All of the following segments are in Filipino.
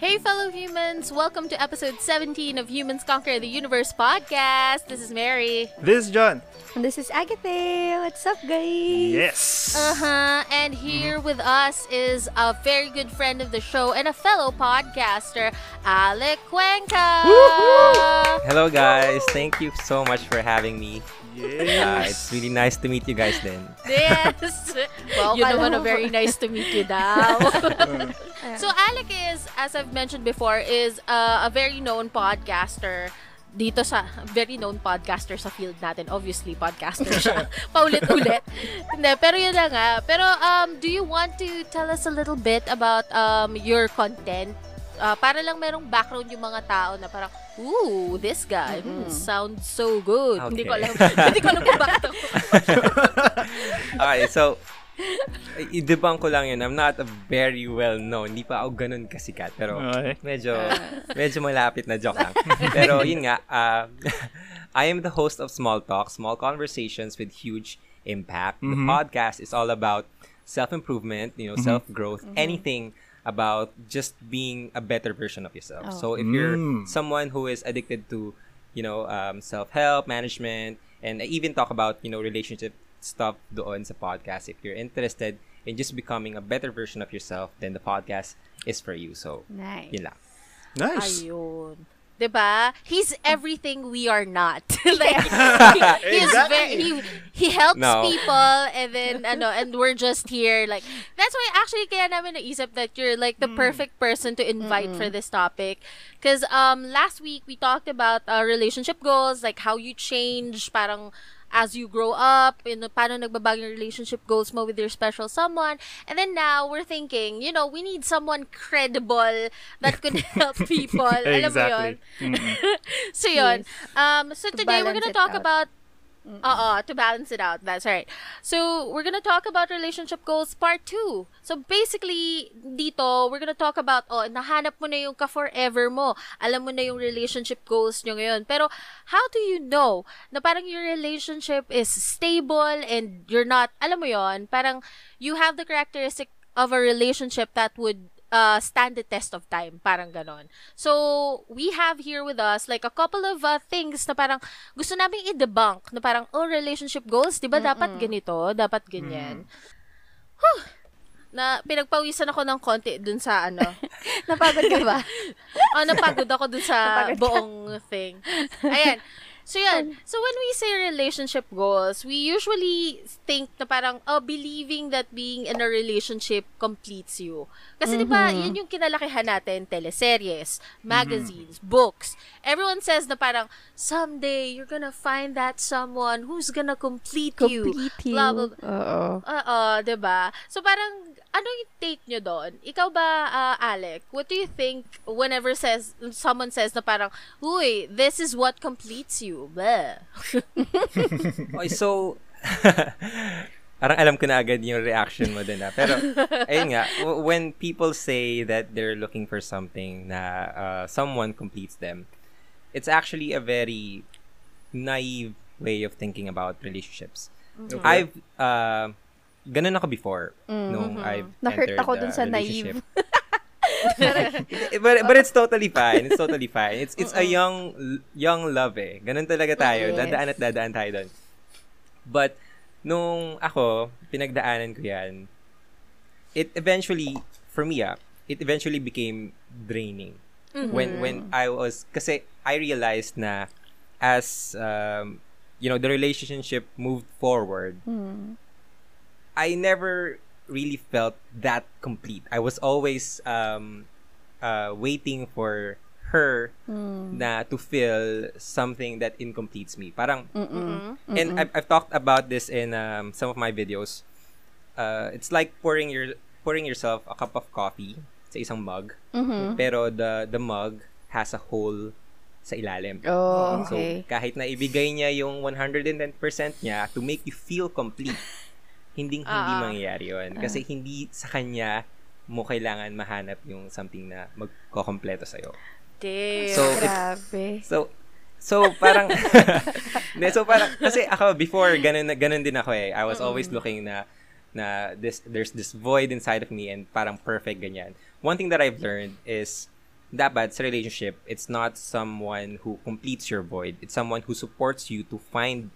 Hey, fellow humans! Welcome to episode 17 of Humans Conquer the Universe podcast. This is Mary. This is John. And this is Agatha. What's up, guys? Yes. Uh huh. And here with us is a very good friend of the show and a fellow podcaster, Alec Cuenca. Woohoo! Hello guys, thank you so much for having me. Uh, Yes. it's really nice to meet you guys then. Yes. Well, you naman a mo- very nice to meet you daw. so Alec is, as I've mentioned before, is uh, a very known podcaster dito sa very known podcaster sa field natin. Obviously, podcaster siya. Paulit-ulit. Hindi, pero yun na nga. Pero um, do you want to tell us a little bit about um, your content? Uh, para lang merong background yung mga tao na parang, ooh, this guy hmm, sounds so good. Hindi ko alam. Okay. Hindi ko alam kung bakit ako. Okay, so i-debunk ko lang yun. I'm not a very well known. Hindi pa ako ganun kasikat. Pero Okay. medyo, medyo malapit na joke lang. Pero yun nga, uh, I am the host of Small Talk, small conversations with huge impact. The podcast is all about self-improvement, you know, self-growth, anything about just being a better version of yourself. So if you're Mm. someone who is addicted to, you know, um, self-help, management, and I even talk about, you know, relationship stuff doon sa podcast. If you're interested in just becoming a better version of yourself, then the podcast is for you. So, Nice. yun lang. Nice. Ayun. 'Di ba? He's everything we are not. like he's Exactly. very he he helps No. people and then ano and we're just here like that's why actually kaya namin naisip that you're like the perfect person to invite for this topic cuz um last week we talked about uh, relationship goals like how you change parang as you grow up, you know, paano nagbabago yung relationship goals mo with your special someone. And then now, we're thinking, you know, we need someone credible that could help people. Alam mo yun? Exactly. so yun. Um, so To today we're gonna talk out. about uh to balance it out. That's right. So we're gonna talk about relationship goals part two. So basically, dito, we're gonna talk about, oh, nahanap mo na yung ka-forever mo. Alam mo na yung relationship goals nyo ngayon. Pero, how do you know na parang your relationship is stable and you're not, alam mo yon parang you have the characteristic of a relationship that would uh, stand the test of time. Parang ganon. So, we have here with us like a couple of uh, things na parang gusto namin i-debunk na parang, oh, relationship goals, di ba dapat ganito? Dapat ganyan. Huh! Na pinagpawisan ako ng konti dun sa ano. Napagod ka ba? oh, napagod ako dun sa buong thing. Ayan. So, yan. So, when we say relationship goals, we usually think na parang, oh, believing that being in a relationship completes you. Kasi, di ba, Mm-hmm. yun yung kinalakihan natin, teleseries, magazines, books. Everyone says na parang, someday, you're gonna find that someone who's gonna complete, you. Complete you. Blah, blah, blah. Oo. Oo, 'di ba? So parang ano yung take nyo doon? Ikaw ba, uh, Alec? What do you think whenever says someone says na parang, "Uy, this is what completes you." Blah. Okay, so, parang alam ko na agad yung reaction mo din ah. Pero, ayun nga, w- when people say that they're looking for something na uh, someone completes them, it's actually a very naive way of thinking about relationships. Mm-hmm. I've, uh, ganun ako before nung I've Mm-hmm. Na-hurt entered ako dun sa naive. but but it's totally fine. It's totally fine. It's it's a young young love eh. Ganun talaga tayo. Yes. Dadaan at dadaan tayo doon. But nung ako pinagdaanan ko 'yan, it eventually for me ah, it eventually became draining. When when I was kasi I realized na as um, you know, the relationship moved forward, I never really felt that complete. I was always um, uh, waiting for her na to feel something that incompletes me. Parang, and I've, I've talked about this in um, some of my videos. Uh, it's like pouring your pouring yourself a cup of coffee sa isang mug, pero the the mug has a hole sa ilalim. Oh, So, okay. kahit na ibigay niya yung 110% niya to make you feel complete, hindi hindi Ah. mangyayari yun. Kasi hindi sa kanya mo kailangan mahanap yung something na magkokompleto sa'yo. Damn. So, if- Grabe. So, so parang, Hindi, so parang, kasi ako, before, ganun, ganun din ako eh. I was always looking na, na this, there's this void inside of me and parang perfect ganyan. One thing that I've learned is, dapat sa relationship, it's not someone who completes your void. It's someone who supports you to find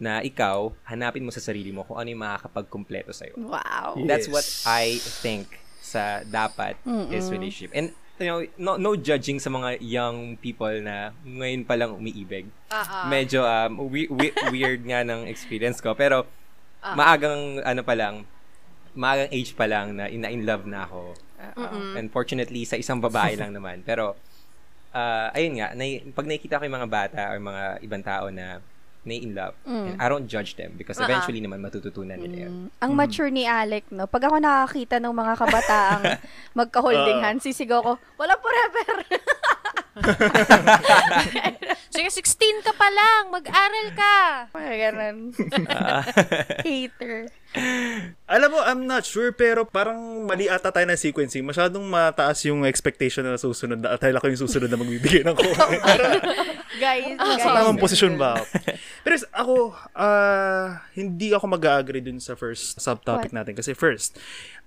na ikaw, hanapin mo sa sarili mo kung ano yung makakapag-kumpleto sa'yo. Wow. That's Yes. what I think sa dapat is relationship. And you know, no, no judging sa mga young people na ngayon pa lang umiibig. Ah. Medyo um, we- we- weird nga ng experience ko. Pero Ah. maagang ano pa lang, maagang age pa lang na in, in love na ako. Mm-mm. Unfortunately, sa isang babae lang naman. Pero, ah, ayun nga, na, pag nakikita ko yung mga bata or mga ibang tao na na in love, and I don't judge them because ah. eventually naman matututunan nila yun. Ang mature ni Alec, no? Pag ako nakakita ng mga kabataang magka-holding Oo. hands, sisigaw ko, walang forever! Sige, 16 ka pa lang. Mag-aral ka. Mga ganun. Hater. Alam mo, I'm not sure, pero parang mali ata tayo ng sequencing. Masyadong mataas yung expectation na susunod na. At ako yung susunod na magbibigay ng comment. Guys, Ah, guys. Sa tamang posisyon ba ako? Pero ako, ah, hindi ako mag-agree dun sa first subtopic What? natin. Kasi first,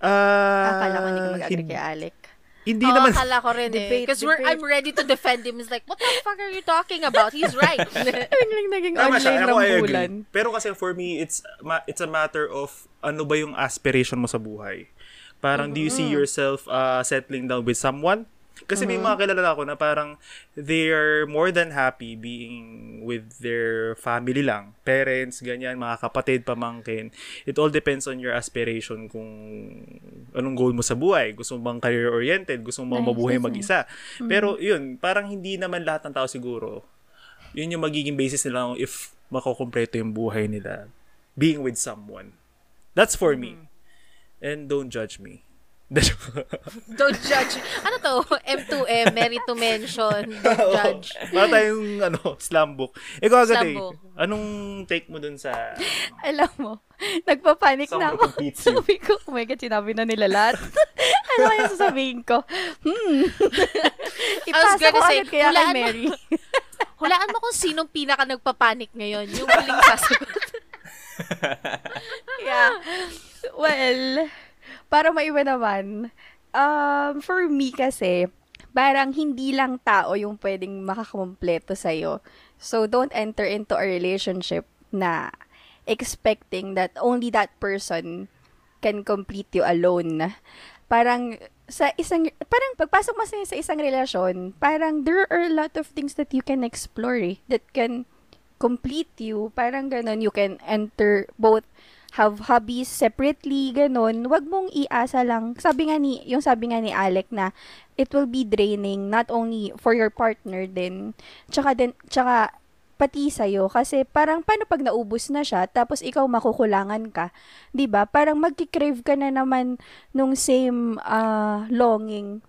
ah, Akala ko hindi ka mag-agree hin- kay Alec. Hindi Oo, naman, akala ko rin eh. Debate, Because we're, debate. I'm ready to defend him. He's like, what the fuck are you talking about? He's right. Biglang naging Tama siya. online Ako, I agree. Pero kasi for me, it's it's a matter of ano ba yung aspiration mo sa buhay. Parang, do you see yourself uh, settling down with someone? Kasi may mga kilala ako na parang they are more than happy being with their family lang. Parents, ganyan, mga kapatid, pamangkin. It all depends on your aspiration kung anong goal mo sa buhay. Gusto mo bang career-oriented? Gusto mo bang mabuhay mag-isa? Pero yun, parang hindi naman lahat ng tao siguro yun yung magiging basis nila if makukumpleto yung buhay nila being with someone. That's for me. And don't judge me. Don't judge. Ano to? M2M, merit to mention. Don't judge. Para tayong ano, slam book. Ikaw agad Slam eh. book. Anong take mo dun sa... Alam mo, nagpapanik Someone na ako. Sabi ko, oh my God, sinabi na nila lahat. ano kaya sasabihin ko? Hmm. Ipasa ko say, agad kaya kay hulaan mo. Mary. Hulaan mo kung sinong pinaka nagpapanik ngayon. Yung huling sasagot. yeah. Well, para maiba naman, um, for me kasi, parang hindi lang tao yung pwedeng makakompleto sa'yo. So, don't enter into a relationship na expecting that only that person can complete you alone. Parang sa isang parang pagpasok mo sa, sa isang relasyon, parang there are a lot of things that you can explore eh, that can complete you. Parang ganun, you can enter both have hobbies separately, ganun. Wag mong iasa lang. Sabi nga ni, yung sabi nga ni Alec na it will be draining not only for your partner din, tsaka din, tsaka pati sa'yo. Kasi parang paano pag naubos na siya, tapos ikaw makukulangan ka, ba Parang magkikrave ka na naman nung same ah, longing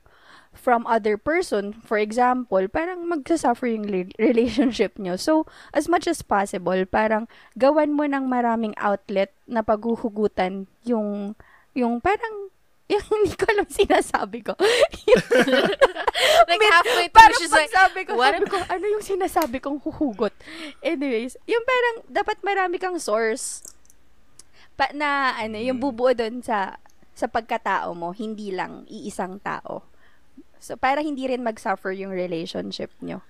from other person. For example, parang magsasuffer yung re- relationship nyo. So, as much as possible, parang gawan mo ng maraming outlet na paghuhugutan yung, yung parang, yung hindi ko alam sinasabi ko. like halfway through, parang she's like, sabi ko, what sabi ko, ano yung sinasabi kong huhugot? Anyways, yung parang, dapat marami kang source pa, na, ano, yung bubuo doon sa, sa pagkatao mo, hindi lang iisang tao. So, para hindi rin mag-suffer yung relationship nyo.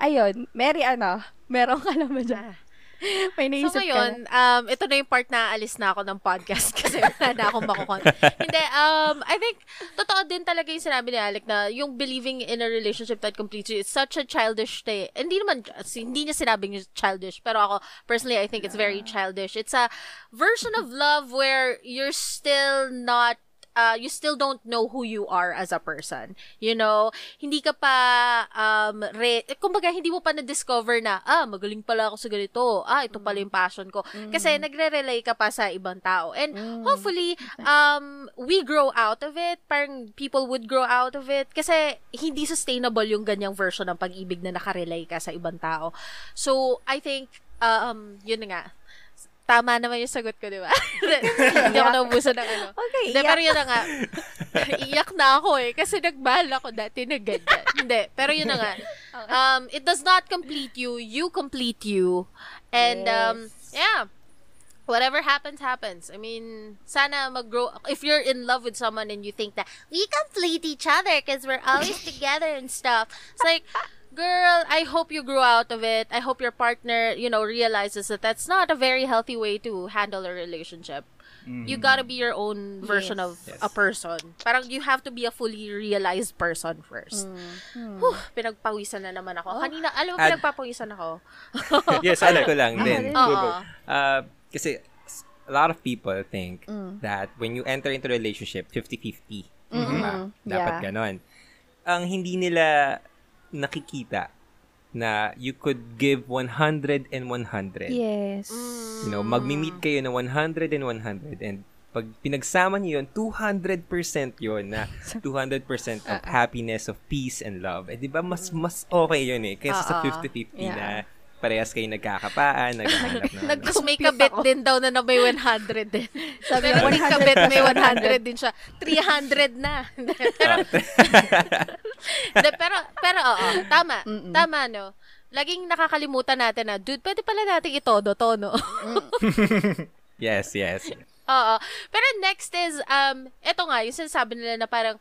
Ayun, Mary, ano, meron ka naman dyan. May So naisip ngayon, ka na. um, ito na yung part na alis na ako ng podcast kasi wala na akong makukon. Hindi, um, I think, totoo din talaga yung sinabi ni Alec na yung believing in a relationship that completes you is such a childish thing. Hindi naman, hindi niya sinabing childish, pero ako, personally, I think it's very childish. It's a version of love where you're still not uh, you still don't know who you are as a person. You know, hindi ka pa, um, re- eh, kumbaga, hindi mo pa na-discover na, ah, magaling pala ako sa ganito. Ah, ito pala yung passion ko. Kasi nagre-relay ka pa sa ibang tao. And hopefully, um, we grow out of it. Parang people would grow out of it. Kasi hindi sustainable yung ganyang version ng pag-ibig na nakarelay ka sa ibang tao. So, I think, um, yun nga, tama naman yung sagot ko, di ba? Hindi ako naubusan ng ano. Okay, iyak. pero yun na nga. Iyak na ako eh. Kasi nagmahal ako dati na ganyan. Hindi, pero yun na nga. Um, it does not complete you. You complete you. And, um, yeah. whatever happens, happens. I mean, sana mag-grow. If you're in love with someone and you think that we complete each other because we're always together and stuff, it's like, girl, I hope you grow out of it. I hope your partner, you know, realizes that that's not a very healthy way to handle a relationship. You gotta be your own version Yes. of Yes. a person. Parang you have to be a fully realized person first. Whew, pinagpawisan na naman ako. Kanina, alam mo, Ad- pinagpapawisan ako. yes, ano ko lang din. Oo. Uh, kasi a lot of people think that when you enter into a relationship, 50-50. Diba? Dapat Yeah. ganon. Ang hindi nila nakikita na you could give 100 and 100. Yes. You know, magmi-meet kayo na 100 and 100 and pag pinagsama niyo yun, 200% yun na 200% of happiness, of peace and love. Eh, di ba mas, mas okay yun eh, kaysa sa Oo. 50-50 Yeah. na parehas kayo nagkakapaan, naghahanap may kabit din daw na na may 100 din. Sabi Pero mo, may 100 kabit may 100 100 din siya. 300 na. pero, De, pero, pero oo, tama. Tama, no? Laging nakakalimutan natin na, dude, pwede pala natin itodo to, no? yes, yes. Oo. Pero next is, um, eto nga, yung sinasabi nila na parang,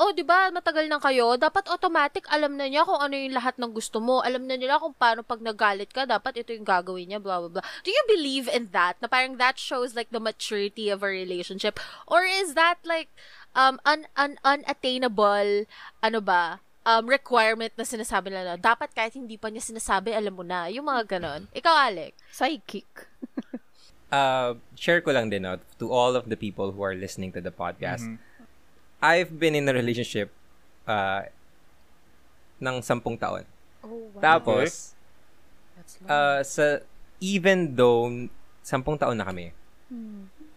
oh, di ba, matagal na kayo, dapat automatic alam na niya kung ano yung lahat ng gusto mo. Alam na nila kung paano pag nagalit ka, dapat ito yung gagawin niya, blah, blah, blah. Do you believe in that? Na parang that shows like the maturity of a relationship? Or is that like, um, un, un, unattainable, ano ba, um, requirement na sinasabi nila, dapat kahit hindi pa niya sinasabi, alam mo na. Yung mga ganon. Ikaw, Alec. Psychic. Uh, share ko lang din no, to all of the people who are listening to the podcast. I've been in a relationship uh, ng sampung taon. Oh, wow. Tapos, That's uh, sa, even though sampung taon na kami,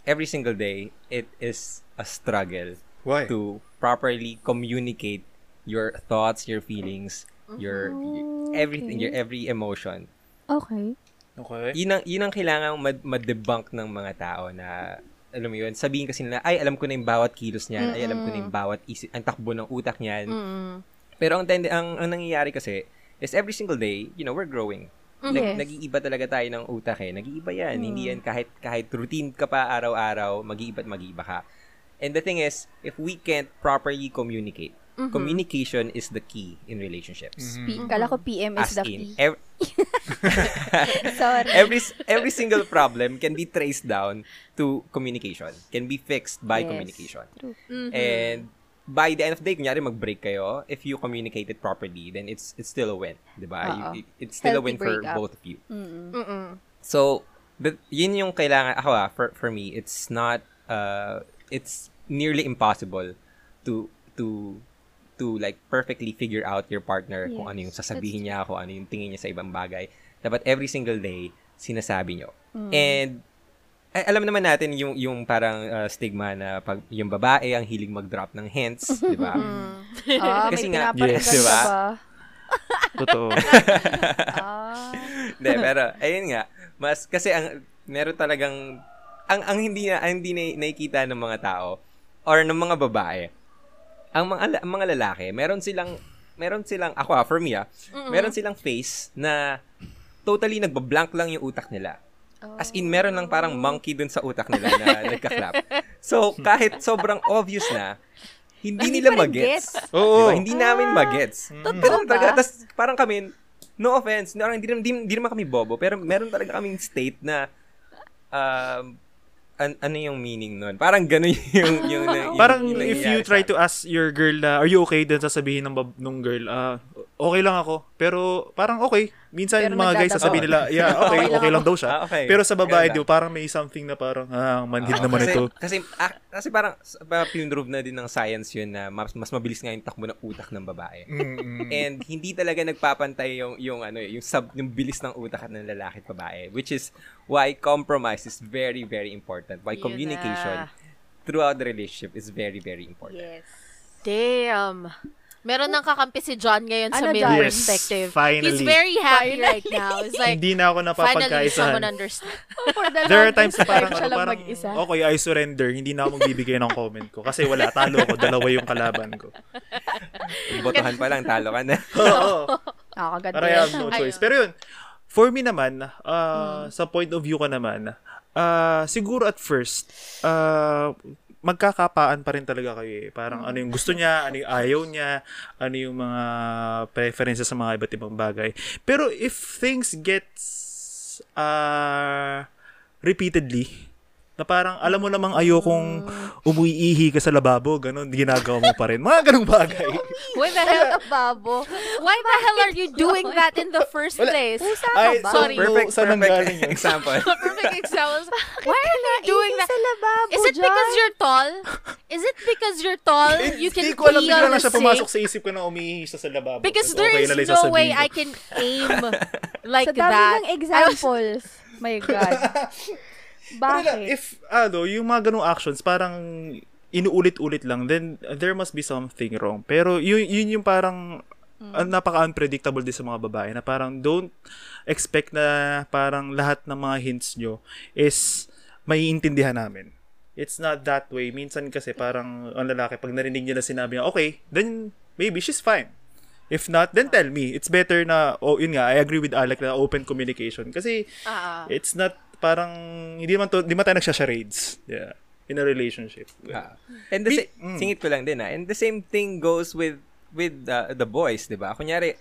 every single day, it is a struggle Why? to properly communicate your thoughts, your feelings, your, your everything, your every emotion. Okay. Okay. Yun ang, yun ang kailangan mad- ma-debunk ng mga tao na alam mo yun, sabihin kasi nila, ay, alam ko na yung bawat kilos niyan, ay, alam ko na yung bawat isip, ang takbo ng utak niyan. Mm. Pero ang, tende, ang, ang nangyayari kasi, is every single day, you know, we're growing. Nag, Yes. Nag-iiba talaga tayo ng utak eh. Nag-iiba yan. Hindi yan kahit, kahit routine ka pa araw-araw, mag-iiba at mag-iiba ka. And the thing is, if we can't properly communicate, communication is the key in relationships. P- Kala ko PM is As the in, key. ev- Sorry. every every single problem can be traced down to communication. Can be fixed by Yes. communication. True. And by the end of the day, kunyari mag-break kayo, if you communicate it properly, then it's it's still a win, 'di ba? It's still a Healthy win for breakup. both of you. Mm-mm. So, the, yun yung kailangan, ako ah, for, for me, it's not, uh, it's nearly impossible to, to, to like perfectly figure out your partner kung Yes, ano yung sasabihin niya, kung ano yung tingin niya sa ibang bagay. Dapat every single day, sinasabi nyo. Mm. And, ay, alam naman natin yung yung parang uh, stigma na pag yung babae ang hilig mag-drop ng hints, 'di ba? Ah, Kasi may nga- Yes. Diba? ba? Totoo. Ah. Hindi, pero ayun nga, mas kasi ang meron talagang ang ang hindi na ang hindi na, nakikita ng mga tao or ng mga babae. Ang mga ang mga lalaki, meron silang meron silang ako ah, for me ah, meron silang face na totally nagba-blank lang yung utak nila. As in, meron lang parang monkey dun sa utak nila na nagka-clap. So, kahit sobrang obvious na, hindi Hindi nila pa rin magets. gets. Oo. Diba? Hindi namin magets. Totoo talaga. Tas parang kami, no offense, no, hindi, hindi, hindi naman kami bobo, pero meron talaga kaming state na, um, an- ano yung meaning nun? Parang ganun yung, yung, yung, Parang yung if you try to ask your girl na, are you okay? Then sasabihin ng, bab- nung girl, ah, okay lang ako. Pero parang okay. Minsan Pero mga guys sasabihin nila, yeah, okay, Okay lang okay lang daw siya. Ah, okay. Pero sa babae, di ba, parang may something na parang, ah, manhid Oo, naman kasi, ito. Kasi, ah, kasi parang, pinrove na din ng science yun na mas, mas mabilis nga yung takbo ng utak ng babae. And hindi talaga nagpapantay yung yung ano yung sub yung bilis ng utak ng lalaki at babae, which is why compromise is very very important. Why Yun communication na. throughout the relationship is very very important. Yes. Damn. Meron nang kakampi si John ngayon sa Ano, male John? Yes, perspective. finally. He's very happy right now. It's like, Hindi na ako finally napapagkaisahan. someone understands. For the There are times na parang, ano, parang, mag-isa. okay, I surrender. Hindi na ako magbibigay ng comment ko. Kasi wala, talo ako. Dalawa yung kalaban ko. Botohan pa lang talo ka na. Oo. Nakakaganda Para I have no Ayun. choice. Pero yun, for me naman, uh, sa point of view ko naman, ah, siguro at first, ah, magkakapaan pa rin talaga kayo eh. Parang ano yung gusto niya, ano yung ayaw niya, ano yung mga preferences sa mga iba't ibang bagay. Pero if things gets uh, repeatedly, na parang alam mo namang ayokong umuiihi ka sa lababo, ganun, ginagawa mo pa rin. Mga ganung bagay. Why the hell, Babo. why the hell are you doing that in the first place? Pusa Ay, ba? so, Sorry. perfect, saan nanggaling perfect yun? example. Perfect examples. Why are you doing that? sa lababo Is it because you're tall? Is it because you're tall? You can Hindi ko alam, pee bigla on na the siya pumasok sink? sa isip ko na umiihi siya sa lababo. Because Tapos there okay is na lang no sasabihin way ko. I can aim like Sa dami that. ng examples. My God. Bakit? if, ano, yung mga ganung actions, parang inuulit-ulit lang, then there must be something wrong. Pero yun, yun yung parang ah, napaka-unpredictable din sa mga babae na parang don't expect na parang lahat ng mga hints nyo is maiintindihan namin. It's not that way. Minsan kasi parang ang lalaki, pag narinig nila sinabi niya, okay, then maybe she's fine. If not, then tell me. It's better na, oh, yun nga, I agree with Alec na open communication. Kasi, Ah. it's not, parang, hindi man to, hindi man tayo nagsha-charades. Yeah. In a relationship. Ah. And the Bi- sa- mm. singit ko lang din ah. And the same thing goes with with uh, the boys, 'di ba? Kunyari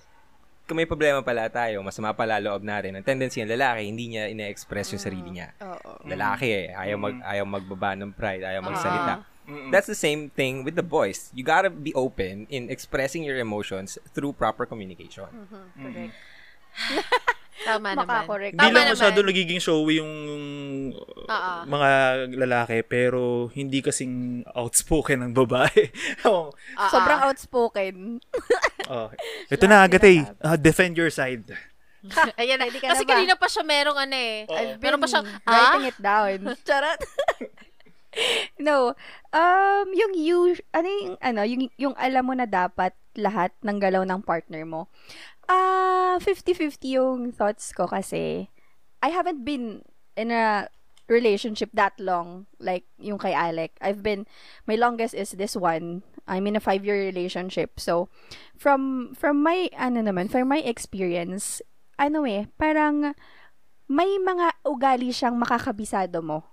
kung may problema pala tayo, masama pala loob natin. Ang tendency ng lalaki, hindi niya ine-express yung sarili niya. Oo. Lalaki eh, ayaw mag ayaw magbaba ng pride, ayaw magsalita. Mm-mm. That's the same thing with the boys. You gotta be open in expressing your emotions through proper communication. Correct. Tama naman. Makakorek. Hindi Tama lang naman. masyado nagiging showy yung Oo. mga lalaki, pero hindi kasing outspoken ng babae. oh, Ah, Sobrang ah. outspoken. oh. Ito na, Agatay. Uh, defend your side. Ayan na. Ka na Kasi ba? kanina pa siya merong ano eh. Oo. Meron pa siyang, ah? Writing it down. Charot. no. Um, yung you, ano yung, ano, yung, yung alam mo na dapat lahat ng galaw ng partner mo. Ah, 50-50 yung thoughts ko kasi I haven't been in a relationship that long like yung kay Alec. I've been my longest is this one. I'm in a five-year relationship. So from from my ano naman, from my experience, ano eh, parang may mga ugali siyang makakabisado mo.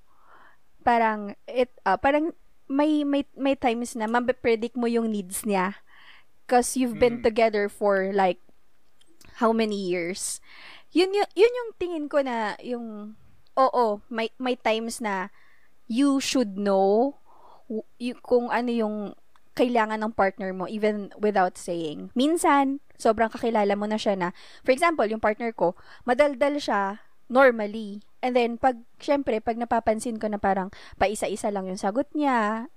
Parang it ah, parang may may may times na mabe-predict mo yung needs niya because you've been Mm. together for like how many years. Yun yun, yun yung tingin ko na yung oo, may may times na you should know y- kung ano yung kailangan ng partner mo even without saying. Minsan, sobrang kakilala mo na siya na, for example, yung partner ko, madaldal siya normally. And then, pag, syempre, pag napapansin ko na parang paisa-isa lang yung sagot niya,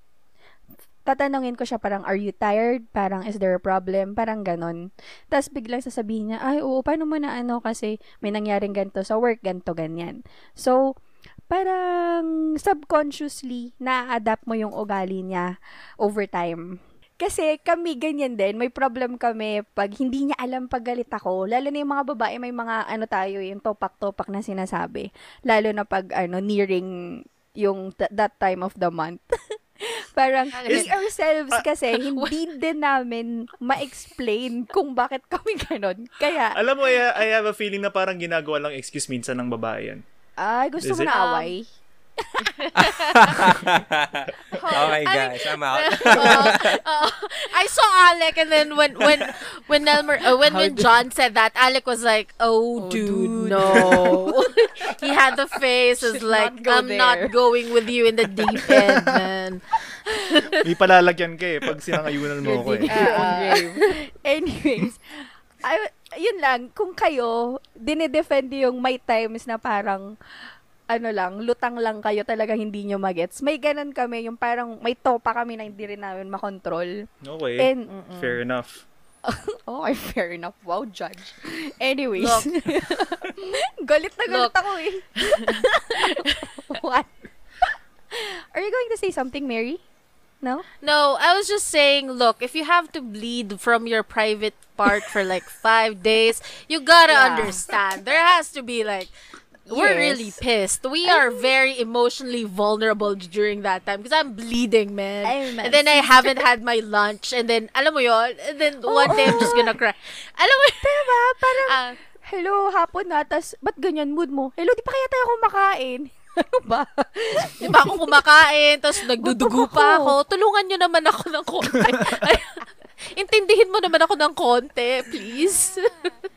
tatanungin ko siya parang, are you tired? Parang, is there a problem? Parang ganon. Tapos biglang sasabihin niya, ay, oo, paano mo na ano kasi may nangyaring ganito sa work, ganito, ganyan. So, parang subconsciously na-adapt mo yung ugali niya over time. Kasi kami ganyan din, may problem kami pag hindi niya alam pag galit ako. Lalo na yung mga babae, may mga ano tayo, yung topak-topak na sinasabi. Lalo na pag ano, nearing yung th- that time of the month. Parang, we ourselves kasi, hindi din namin ma-explain kung bakit kami ganon. Kaya, Alam mo, I, I have a feeling na parang ginagawa lang excuse minsan ng babae yan. ay, gusto Is mo it? na away? okay, guys, I'm out. Oo, oo. I saw Alec and then when when when Elmer uh, when when John said that Alec was like oh, dude, no he had the face is like not I'm there." not going with you in the deep end man May palalagyan ka eh pag sinangayunan mo ako eh. Ah, Anyways, ay, yun lang, kung kayo, dinedefend yung may times na parang, ano lang, lutang lang kayo talaga hindi nyo magets. May ganun kami, yung parang may topa kami na hindi rin namin makontrol. Okay. And, Fair enough. oh, ay, fair enough. Wow, judge. Anyways. Look. galit na galit Look. ako eh. What? Are you going to say something, Mary? No? no I was just saying look if you have to bleed from your private part for like five days you gotta Yeah. understand there has to be like we're Yes. really pissed. We are very emotionally vulnerable during that time because I'm bleeding, man. I'm and then I haven't had my lunch, and then alam mo yon, and then one day I'm just gonna cry. Alam mo, Diba? Parang, ah, hello, hapon na, tas, ba't ganyan mood mo? Hello, di pa kaya tayo kumakain? Ano ba? Di ba ako kumakain, tapos nagdudugo pa ako. Tulungan nyo naman ako ng konti. Intindihin mo naman ako ng konti, please.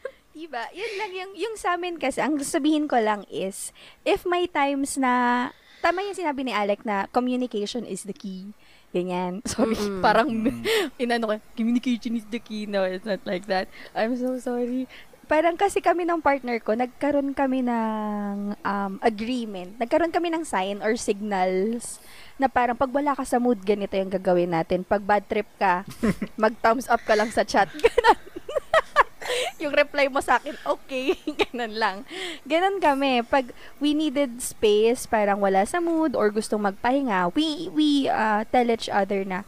Diba? Yun lang yung, yung sa amin kasi, ang sabihin ko lang is, if may times na, tama yung sinabi ni Alec na communication is the key. Ganyan. Sorry, parang, inano ko, communication is the key. No, it's not like that. I'm so sorry. Parang kasi kami ng partner ko, nagkaroon kami ng um, agreement. Nagkaroon kami ng sign or signals na parang pag wala ka sa mood, ganito yung gagawin natin. Pag bad trip ka, mag-thumbs up ka lang sa chat. Ganon. yung reply mo sa akin, okay, ganun lang. Ganun kami. Pag we needed space, parang wala sa mood or gustong magpahinga, we we uh, tell each other na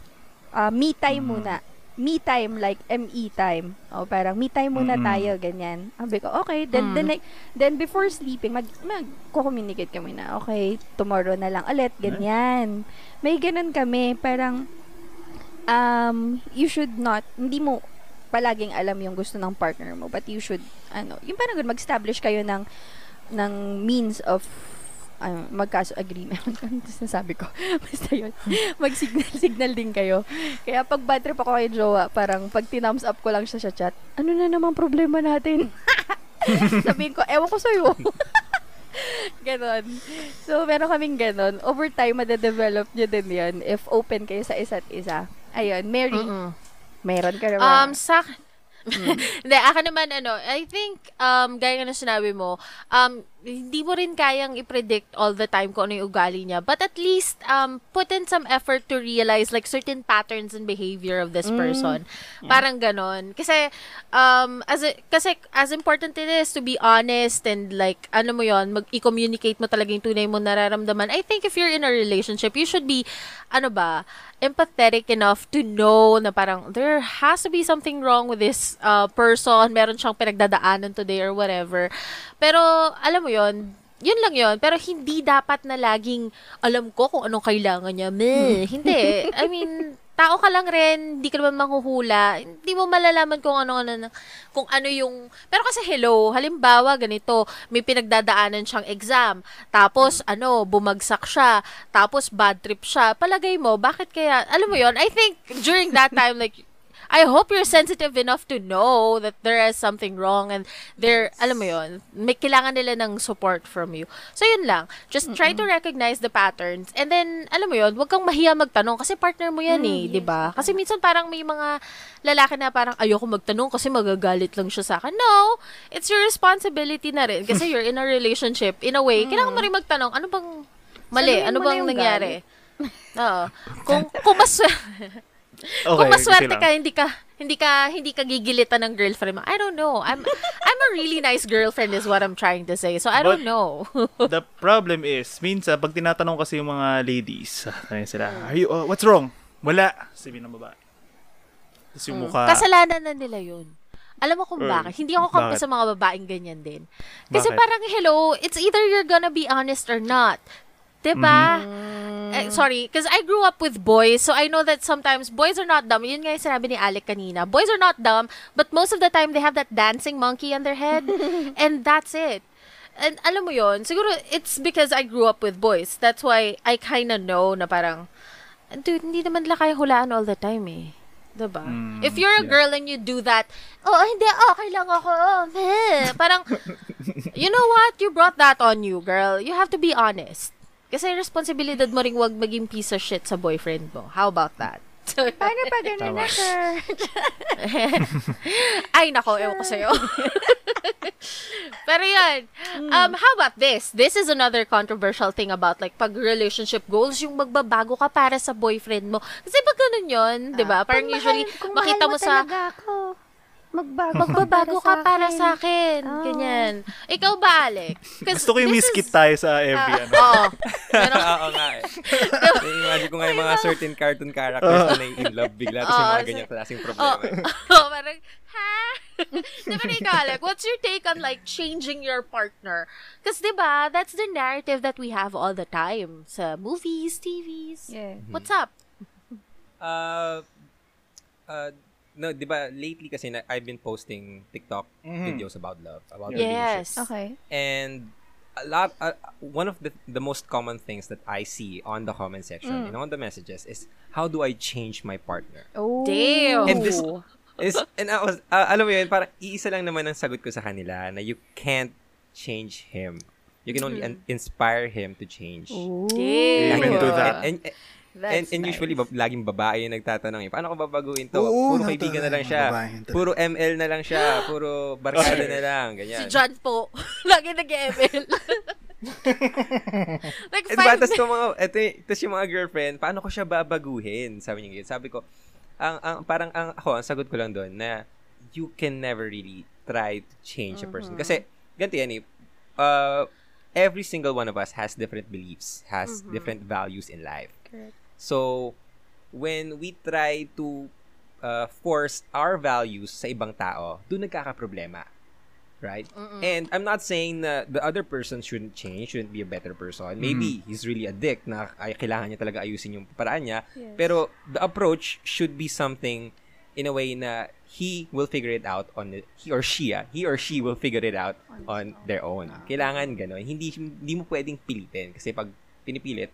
uh, me time muna. Me time, like ME time. O parang me time muna Mm. tayo, ganyan. Sabi ko, okay. Then, then, like, then before sleeping, mag, mag-communicate kami na, okay, tomorrow na lang ulit, ganyan. May ganun kami, parang, um, you should not, hindi mo palaging alam yung gusto ng partner mo, but you should, ano, yung parang mag-establish kayo ng, ng means of ano, magkaso agreement. Ano sabi ko? Basta yun. Mag-signal-signal din kayo. Kaya pag bad trip ako kay Jowa, parang pag tinums up ko lang siya sa chat, ano na naman problema natin? Sabihin ko, ewan ko sa'yo. ganon. So, meron kaming ganon. Over time, madedevelop nyo din yan if open kayo sa isa't isa. Ayun, Mary, Mm-mm. Meron ka naman. Um, sa Hindi, akin naman, ano, I think, um, gaya nga ng sinabi mo, um, hindi mo rin kayang i-predict all the time kung ano yung ugali niya. But at least, um, put in some effort to realize, like, certain patterns and behavior of this person. Parang ganon. Kasi, um, as a, kasi, as important it is to be honest and, like, ano mo yon mag, i-communicate mo talaga yung tunay mo nararamdaman. I think if you're in a relationship, you should be, ano ba, empathetic enough to know na parang there has to be something wrong with this uh, person. Meron siyang pinagdadaanan today or whatever. Pero, alam mo yon yun lang yon Pero hindi dapat na laging alam ko kung anong kailangan niya. Meh, hindi. I mean, tao ka lang rin, hindi ka naman manghuhula. Hindi mo malalaman kung ano, ano, kung ano yung... Pero kasi hello, halimbawa ganito, may pinagdadaanan siyang exam, tapos ano, bumagsak siya, tapos bad trip siya. Palagay mo, bakit kaya, alam mo yon I think during that time, like, I hope you're sensitive enough to know that there is something wrong and there, alam mo yon may kailangan nila ng support from you. So, yun lang. Just try to recognize the patterns and then, alam mo yon wag kang mahiya magtanong kasi partner mo yan eh, di ba? Kasi minsan parang may mga lalaki na parang ayoko magtanong kasi magagalit lang siya sa akin. No, it's your responsibility na rin kasi you're in a relationship. In a way, kailangan mo rin magtanong, ano bang mali? Saluhin Ano bang nangyari? Oo. Kung, kung mas, Okay, kung maswerte ka, hindi ka hindi ka hindi ka gigilitan ng girlfriend mo. I don't know. I'm I'm a really nice girlfriend is what I'm trying to say. So I don't But- know. The problem is, minsan, pag tinatanong kasi yung mga ladies, ayun sila, are you, uh, what's wrong? Wala. Sabi ng babae. Tapos yung mukha, Kasalanan na nila 'yun. Alam mo kung Or, bakit? Hindi ako kampi sa mga babaeng ganyan din. Kasi Bakit? parang, hello, it's either you're gonna be honest or not. 'Di ba? Mm-hmm. Eh, sorry, because I grew up with boys, so I know that sometimes boys are not dumb. Yun nga yung sinabi ni Alec kanina. Boys are not dumb, but most of the time they have that dancing monkey on their head, and that's it. And alam mo yon siguro it's because I grew up with boys. That's why I kind of know na parang, dude, hindi naman nila kaya hulaan all the time eh. Diba? Mm, If you're a yeah. girl and you do that, oh, hindi, okay lang ako. Oh, meh." Parang, you know what? You brought that on you, girl. You have to be honest. Kasi responsibilidad mo ring wag maging piece of shit sa boyfriend mo. How about that? Paano pa ganun na, sir? Ay, nako, ewan ko sa'yo. Pero yan. Um, how about this? This is another controversial thing about like pag relationship goals, yung magbabago ka para sa boyfriend mo. Kasi pag ganun yun, di ba? Parang Kung usually, mahal- kung makita mahal mo sa, talaga ako, magbago, magbabago ka para sa akin. Oh. Ganyan. Ikaw ba, Alex? 'Cause gusto ko yung miskit is- tayo sa every, ano. Oo. Pero, Oo nga eh. Imagine ko nga yung mga certain cartoon characters na in love bigla tapos yung Oo, mga so- ganyang klaseng oh, problema. eh. oh, parang, ha? diba na ikaw, Alec, what's your take on like changing your partner? Because, diba, that's the narrative that we have all the time sa movies, TVs. Yeah. What's up? Uh, uh, no, di ba, lately kasi na, I've been posting TikTok Mhm. videos about love, about Yes. relationships. Okay. And a lot uh, one of the the most common things that I see on the comment section Mm. and on the messages is how do I change my partner? Oh. Damn. And this is and I was uh, alam mo yun, parang iisa lang naman ang sagot ko sa kanila na you can't change him. You can only Mm-hmm. an- inspire him to change. Ooh. Damn. Amen to that. And, and, That's and, and usually, nice. ba- laging babae yung nagtatanong eh, paano ko babaguhin to? Oo, puro kaibigan na lang siya. Puro ML na lang siya. Puro barkada na lang. Si Ganyan. John po. Lagi nag-ML. like, five tas yung mga, eto, tas yung mga girlfriend, paano ko siya babaguhin? Sabi niya ganyan. Sabi ko, ang, ang, parang ang, ako, ang sagot ko lang doon na you can never really try to change a person. Kasi, ganito yan eh, uh, every single one of us has different beliefs, has different values in life. Correct. So, when we try to uh, force our values sa ibang tao, doon nagkakaproblema. Right? And I'm not saying na the other person shouldn't change, shouldn't be a better person. Maybe he's really a dick na ay, kailangan niya talaga ayusin yung paraan niya. Yes. Pero the approach should be something in a way na he will figure it out on the, he or she, ah, he or she will figure it out on their own. Kailangan gano'n. Hindi, hindi mo pwedeng pilitin. Kasi pag pinipilit,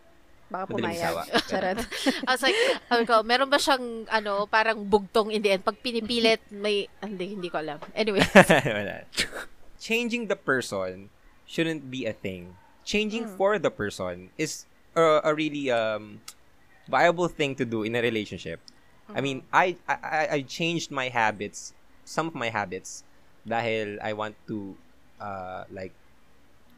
Baka pumayag. Charot. I was like, sabi ko, meron ba siyang, ano, parang bugtong in the end? Pag pinipilit, may, hindi, hindi ko alam. Anyway. Changing the person shouldn't be a thing. Changing Hmm. for the person is a, a really um viable thing to do in a relationship. I mean, I, I I changed my habits, some of my habits dahil I want to uh like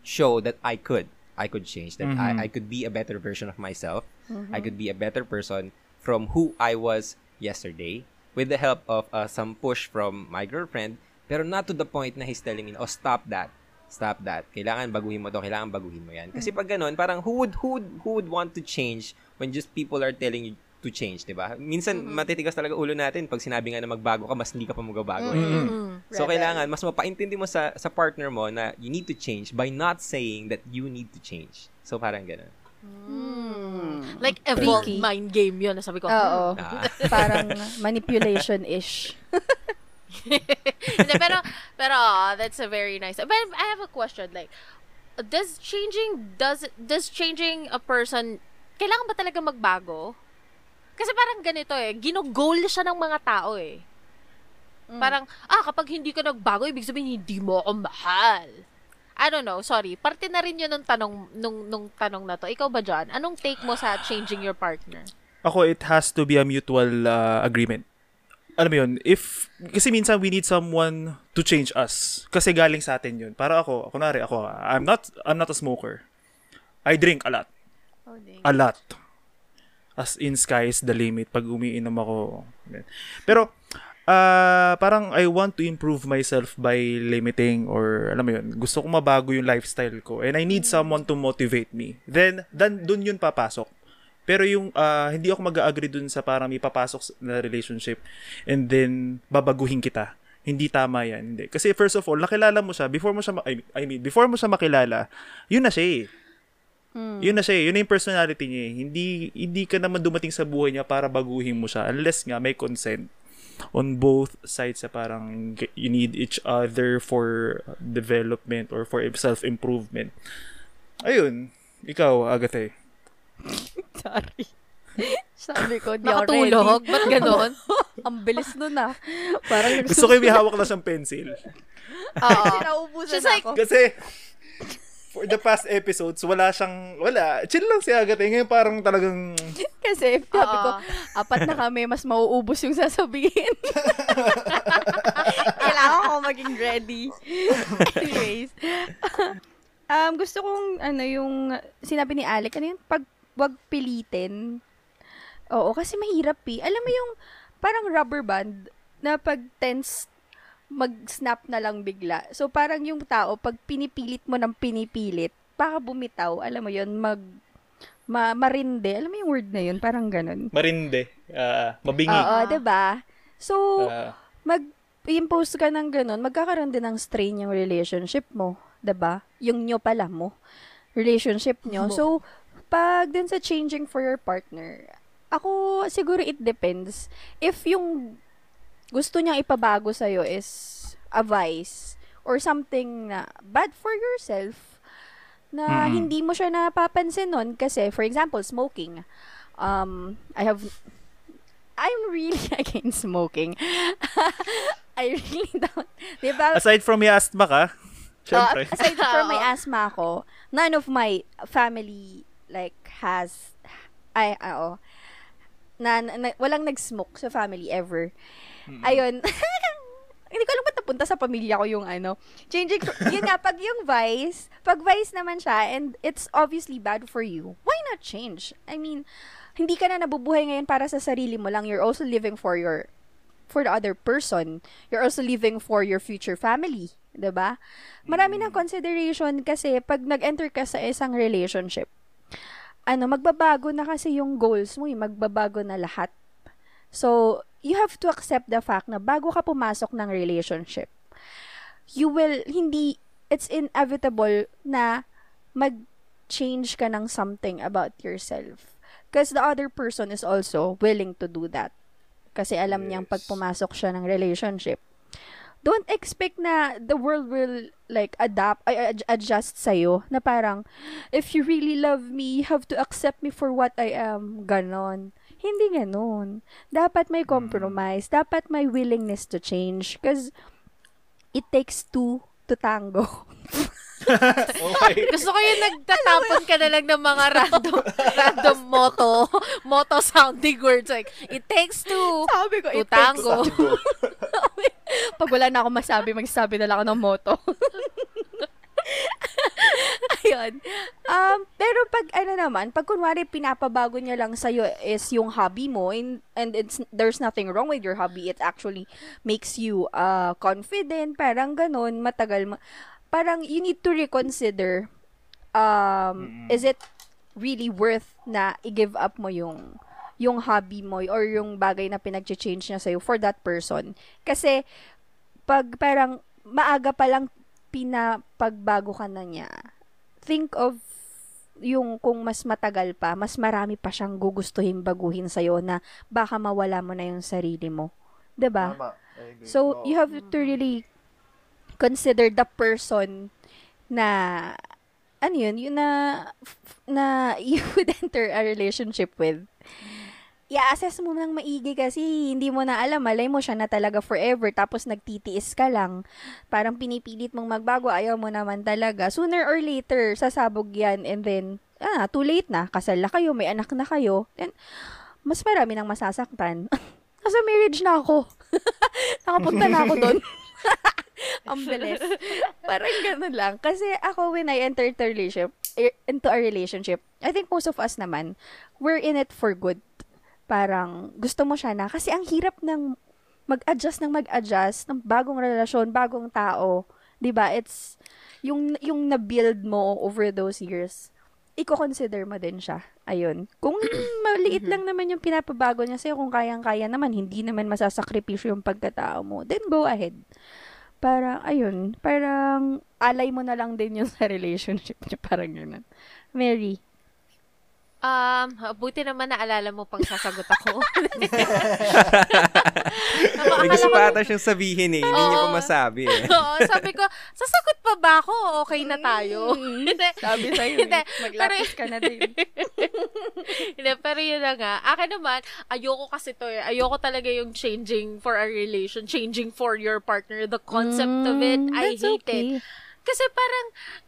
show that I could I could change that Mhm. I, I could be a better version of myself. I could be a better person from who I was yesterday with the help of uh, some push from my girlfriend pero not to the point na he's telling me, oh, stop that. Stop that. Kailangan baguhin mo to. Kailangan baguhin mo yan. Kasi pag ganun, parang who would, who would, who would want to change when just people are telling you to change, di ba? Minsan, matitigas talaga ulo natin pag sinabi nga na magbago ka, mas hindi ka pa magbabago. Mm. So, Rebel. kailangan, mas mapaintindi mo sa, sa partner mo na you need to change by not saying that you need to change. So, parang ganun. Like, evolved Freaky. mind game yun. Sabi ko, Oo. Ah. Parang manipulation-ish. Pero, pero, ah, that's a very nice. But I have a question, like, does changing, does, does changing a person, kailangan ba talaga magbago? Kasi parang ganito eh, ginogol siya ng mga tao eh. Parang, ah, kapag hindi ka nagbago, ibig sabihin, hindi mo ako mahal. I don't know, sorry. Parte na rin yun nung tanong, nung, nung tanong na to. Ikaw ba, John? Anong take mo sa changing your partner? Ako, it has to be a mutual uh, agreement. Alam mo yun, if, kasi minsan we need someone to change us. Kasi galing sa atin yun. Para ako, kunwari ako, I'm not, I'm not a smoker. I drink a lot. A lot. As in, sky is the limit pag umiinom ako. Pero, ah parang I want to improve myself by limiting or, alam mo yun, gusto ko mabago yung lifestyle ko. And I need someone to motivate me. Then, dan, dun yun papasok. Pero yung ah, hindi ako mag-agree dun sa parang may papasok na relationship and then babaguhin kita. Hindi tama yan. Hindi. Kasi first of all, nakilala mo siya, before mo siya, ma- I I mean, before mo siya makilala, yun na siya eh. Yun na siya eh. Yun na yung personality niya eh. Hindi, hindi ka naman dumating sa buhay niya para baguhin mo siya unless nga may consent on both sides sa parang you need each other for development or for self-improvement. Ayun. Ikaw, Agathe. Sorry. Sabi ko, di Nakatulog? Ba't ganon? Ang bilis nun ah. Parang Gusto ko yung may hawak na siyang pencil. Oo. Naubusan She's like, ako. Kasi, for the past episodes, wala siyang, wala. Chill lang si Agathe. Ngayon parang talagang, Kasi sabi ko, apat na kami, mas mauubos yung sasabihin. Kailangan ko maging ready. Anyways. um, gusto kong, ano, yung, sinabi ni Alec, ano yun, pag, wag pilitin. Oo, kasi mahirap eh. Alam mo yung, parang rubber band, na pag tense, mag-snap na lang bigla. So, parang yung tao, pag pinipilit mo ng pinipilit, baka bumitaw, alam mo yun, mag, ma, marinde. Alam mo yung word na yun? Parang ganun. marinde. ah, mabingi. Oo, 'di ba? So, Ah, mag-impose ka ng ganun, magkakaroon din ng strain yung relationship mo, 'di ba? Yung nyo pala mo, relationship nyo. So, pag din sa changing for your partner, ako siguro it depends. If yung gusto niya ipabago sa'yo is a vice or something na bad for yourself, na Mm. hindi mo siya napapansin nun kasi, for example, smoking. Um, I have, I'm really against smoking. I really don't, di ba? Aside from may asthma ka, syempre. Uh, aside from my Oo. asthma ako, none of my family like has ay oo na, na, na- walang nag-smoke sa family ever. Ayun. Hindi ko alam ba't napunta sa pamilya ko yung ano. Changing, yun nga, pag yung vice, pag vice naman siya, and it's obviously bad for you, why not change? I mean, hindi ka na nabubuhay ngayon para sa sarili mo lang. You're also living for your for the other person. You're also living for your future family. 'di ba? Marami ng consideration kasi pag nag-enter ka sa isang relationship, ano, magbabago na kasi yung goals mo, eh, magbabago na lahat. So, you have to accept the fact na bago ka pumasok ng relationship, you will, hindi, it's inevitable na mag-change ka ng something about yourself. Because the other person is also willing to do that. Kasi alam niyang pag Yes. pumasok siya ng relationship, don't expect na the world will like adapt ay ad- adjust sa na parang if you really love me you have to accept me for what I am. Ganon. Hindi ganon. Dapat may compromise. Dapat may willingness to change. Because it takes two to tango. Okay. Gusto ko yung nagtatapon ka na lang ng mga random random motto, motto sounding words. Like, it takes two sabi ko to it takes tango. Pag wala na akong masabi, magsasabi na lang ako ng motto. Ayun. Um, pero pag ano naman, pag kunwari pinapabago niya lang sa'yo is yung hobby mo and, and it's, there's nothing wrong with your hobby. It actually makes you uh, confident. Parang ganun, matagal. ma- Parang you need to reconsider um, is it really worth na i-give up mo yung yung hobby mo or yung bagay na pinag-change niya sa'yo for that person. Kasi, pag parang maaga pa lang pinapagbago ka na niya, think of yung kung mas matagal pa, mas marami pa siyang gugustuhin baguhin sa'yo na baka mawala mo na yung sarili mo. 'Di ba? So, you have to really consider the person na ano yun, yun na na you would enter a relationship with. I-assess mo lang maigi kasi hindi mo na alam, malay mo siya na talaga forever tapos nagtitiis ka lang. Parang pinipilit mong magbago, ayaw mo naman talaga. Sooner or later, sasabog yan and then, ah, too late na. Kasal na kayo, may anak na kayo. Then, mas marami nang masasaktan. Nasa marriage na ako. Nakapunta na ako doon. Ang bilis. Parang ganun lang. Kasi ako, when I entered the relationship, eh, into a relationship, I think most of us naman, we're in it for good. Parang, gusto mo siya na. Kasi ang hirap ng mag-adjust ng mag-adjust ng bagong relasyon, bagong tao. 'Di ba It's, yung, yung na-build mo over those years, i-consider mo din siya. Ayun. Kung maliit lang naman yung pinapabago niya sa'yo, kung kayang-kaya naman, hindi naman masasakripisyo yung pagkatao mo, then go ahead. Parang, ayun, parang alay mo na lang din yun sa relationship niya. Parang ganun. Mary. Um, buti naman naalala mo pang sasagot ako. May gusto pa ata siyang sabihin eh. Hindi niya pa masabi eh. Oo, sabi ko, sasagot pa ba ako? Okay na tayo. Hindi. Sabi sa'yo, eh. Maglapis ka na din. Hindi, pero yun na nga. Akin naman, ayoko kasi to eh. Ayoko talaga yung changing for a relation, changing for your partner. The concept of it, Mm, I hate okay. it. Kasi parang,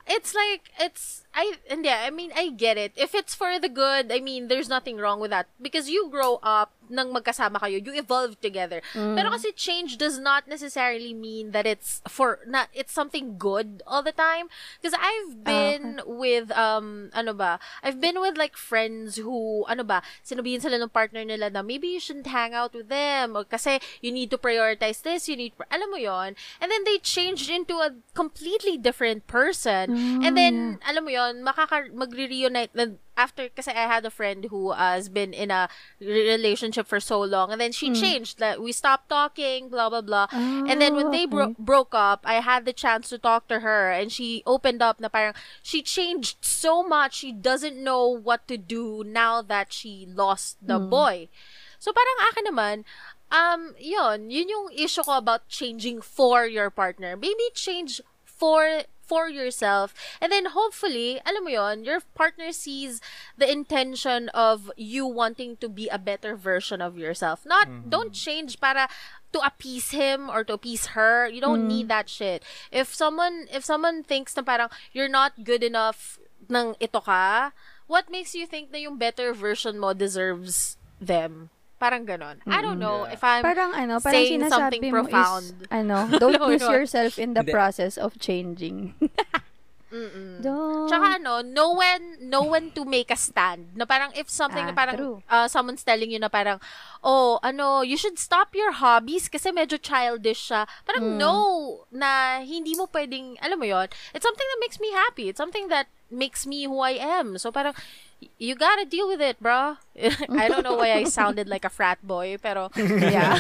it's like, it's, I, hindi, I mean, I get it. If it's for the good, I mean, there's nothing wrong with that. Because you grow up, nang magkasama kayo, you evolve together. Pero kasi change does not necessarily mean that it's for, not, it's something good all the time. Because I've been with, um, ano ba, I've been with like friends who, ano ba, sinabihin sila ng partner nila na maybe you shouldn't hang out with them or kasi you need to prioritize this, you need, alam mo yon And then they changed into a completely different person. And then, alam mo yon makaka, magre-reunite, na- after, kasi I had a friend who uh, has been in a relationship for so long and then she changed, like, we stopped talking, blah, blah, blah. and then when they bro- broke up, I had the chance to talk to her and she opened up na parang, she changed so much, she doesn't know what to do now that she lost the boy. So parang akin naman, um, yun, yun yung issue ko about changing for your partner. Maybe change for for yourself. And then hopefully, alam mo yon, your partner sees the intention of you wanting to be a better version of yourself. Not, don't change para to appease him or to appease her. You don't need that shit. If someone, if someone thinks na parang you're not good enough ng ito ka, what makes you think na yung better version mo deserves them? Parang ganon. I don't know Yeah. if I'm Parang ano, parang saying sinasabi something profound. is, ano, don't lose yourself in the process of changing. Don't. Tsaka ano, know when, know when to make a stand. Na parang if something Ah, na parang true. uh, someone's telling you na parang, oh, ano, you should stop your hobbies kasi medyo childish siya. Parang Hmm. no, na hindi mo pwedeng, alam mo yon it's something that makes me happy. It's something that makes me who I am. So parang, you gotta deal with it, bro. I don't know why I sounded like a frat boy, pero, yeah.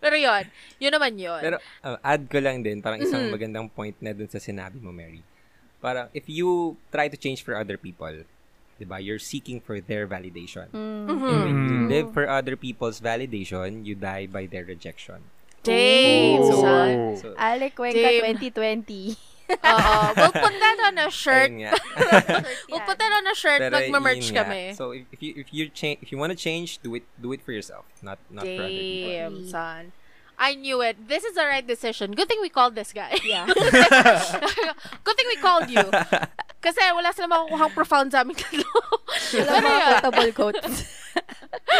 pero yon yun naman yun. Pero uh, add ko lang din, parang isang Mm-hmm. magandang point na dun sa sinabi mo, Mary. Parang if you try to change for other people, 'di ba? You're seeking for their validation. Mm. Mm-hmm. mm-hmm. And when you mm-hmm. live for other people's validation, you die by their rejection. Damn, Ooh. son. So, Alec Cuenca Damn. 2020. Oo. We'll put that on a shirt. ayun nga. We'll put that on a shirt. Pero Magma-merch kami. So if, if you if you change if you want to change, do it do it for yourself, not not for other people. Damn, son. I knew it. This is the right decision. Good thing we called this guy. Yeah. Good thing we called you. Kasi wala sila makukuhang profound sa amin tatlo. Pero mga quotable quotes.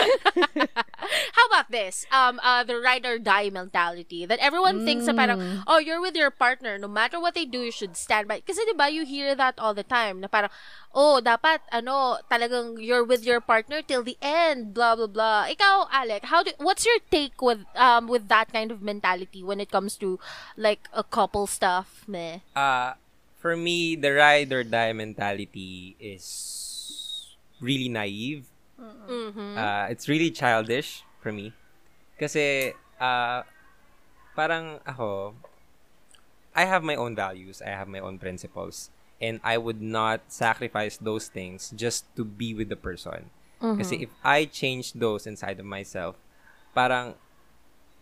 How about this? Um, uh, the ride or die mentality that everyone thinks na parang, oh, you're with your partner. No matter what they do, you should stand by. Kasi di ba you hear that all the time na parang, oh, dapat, ano, talagang you're with your partner till the end, blah, blah, blah. Ikaw, Alec, how do, what's your take with, um, with that kind of mentality when it comes to, like, a couple stuff, meh? Uh, for me, the ride or die mentality is really naive. Mm-hmm. Uh, it's really childish for me. Kasi, uh, parang ako, I have my own values, I have my own principles, and I would not sacrifice those things just to be with the person. Kasi if I change those inside of myself, parang,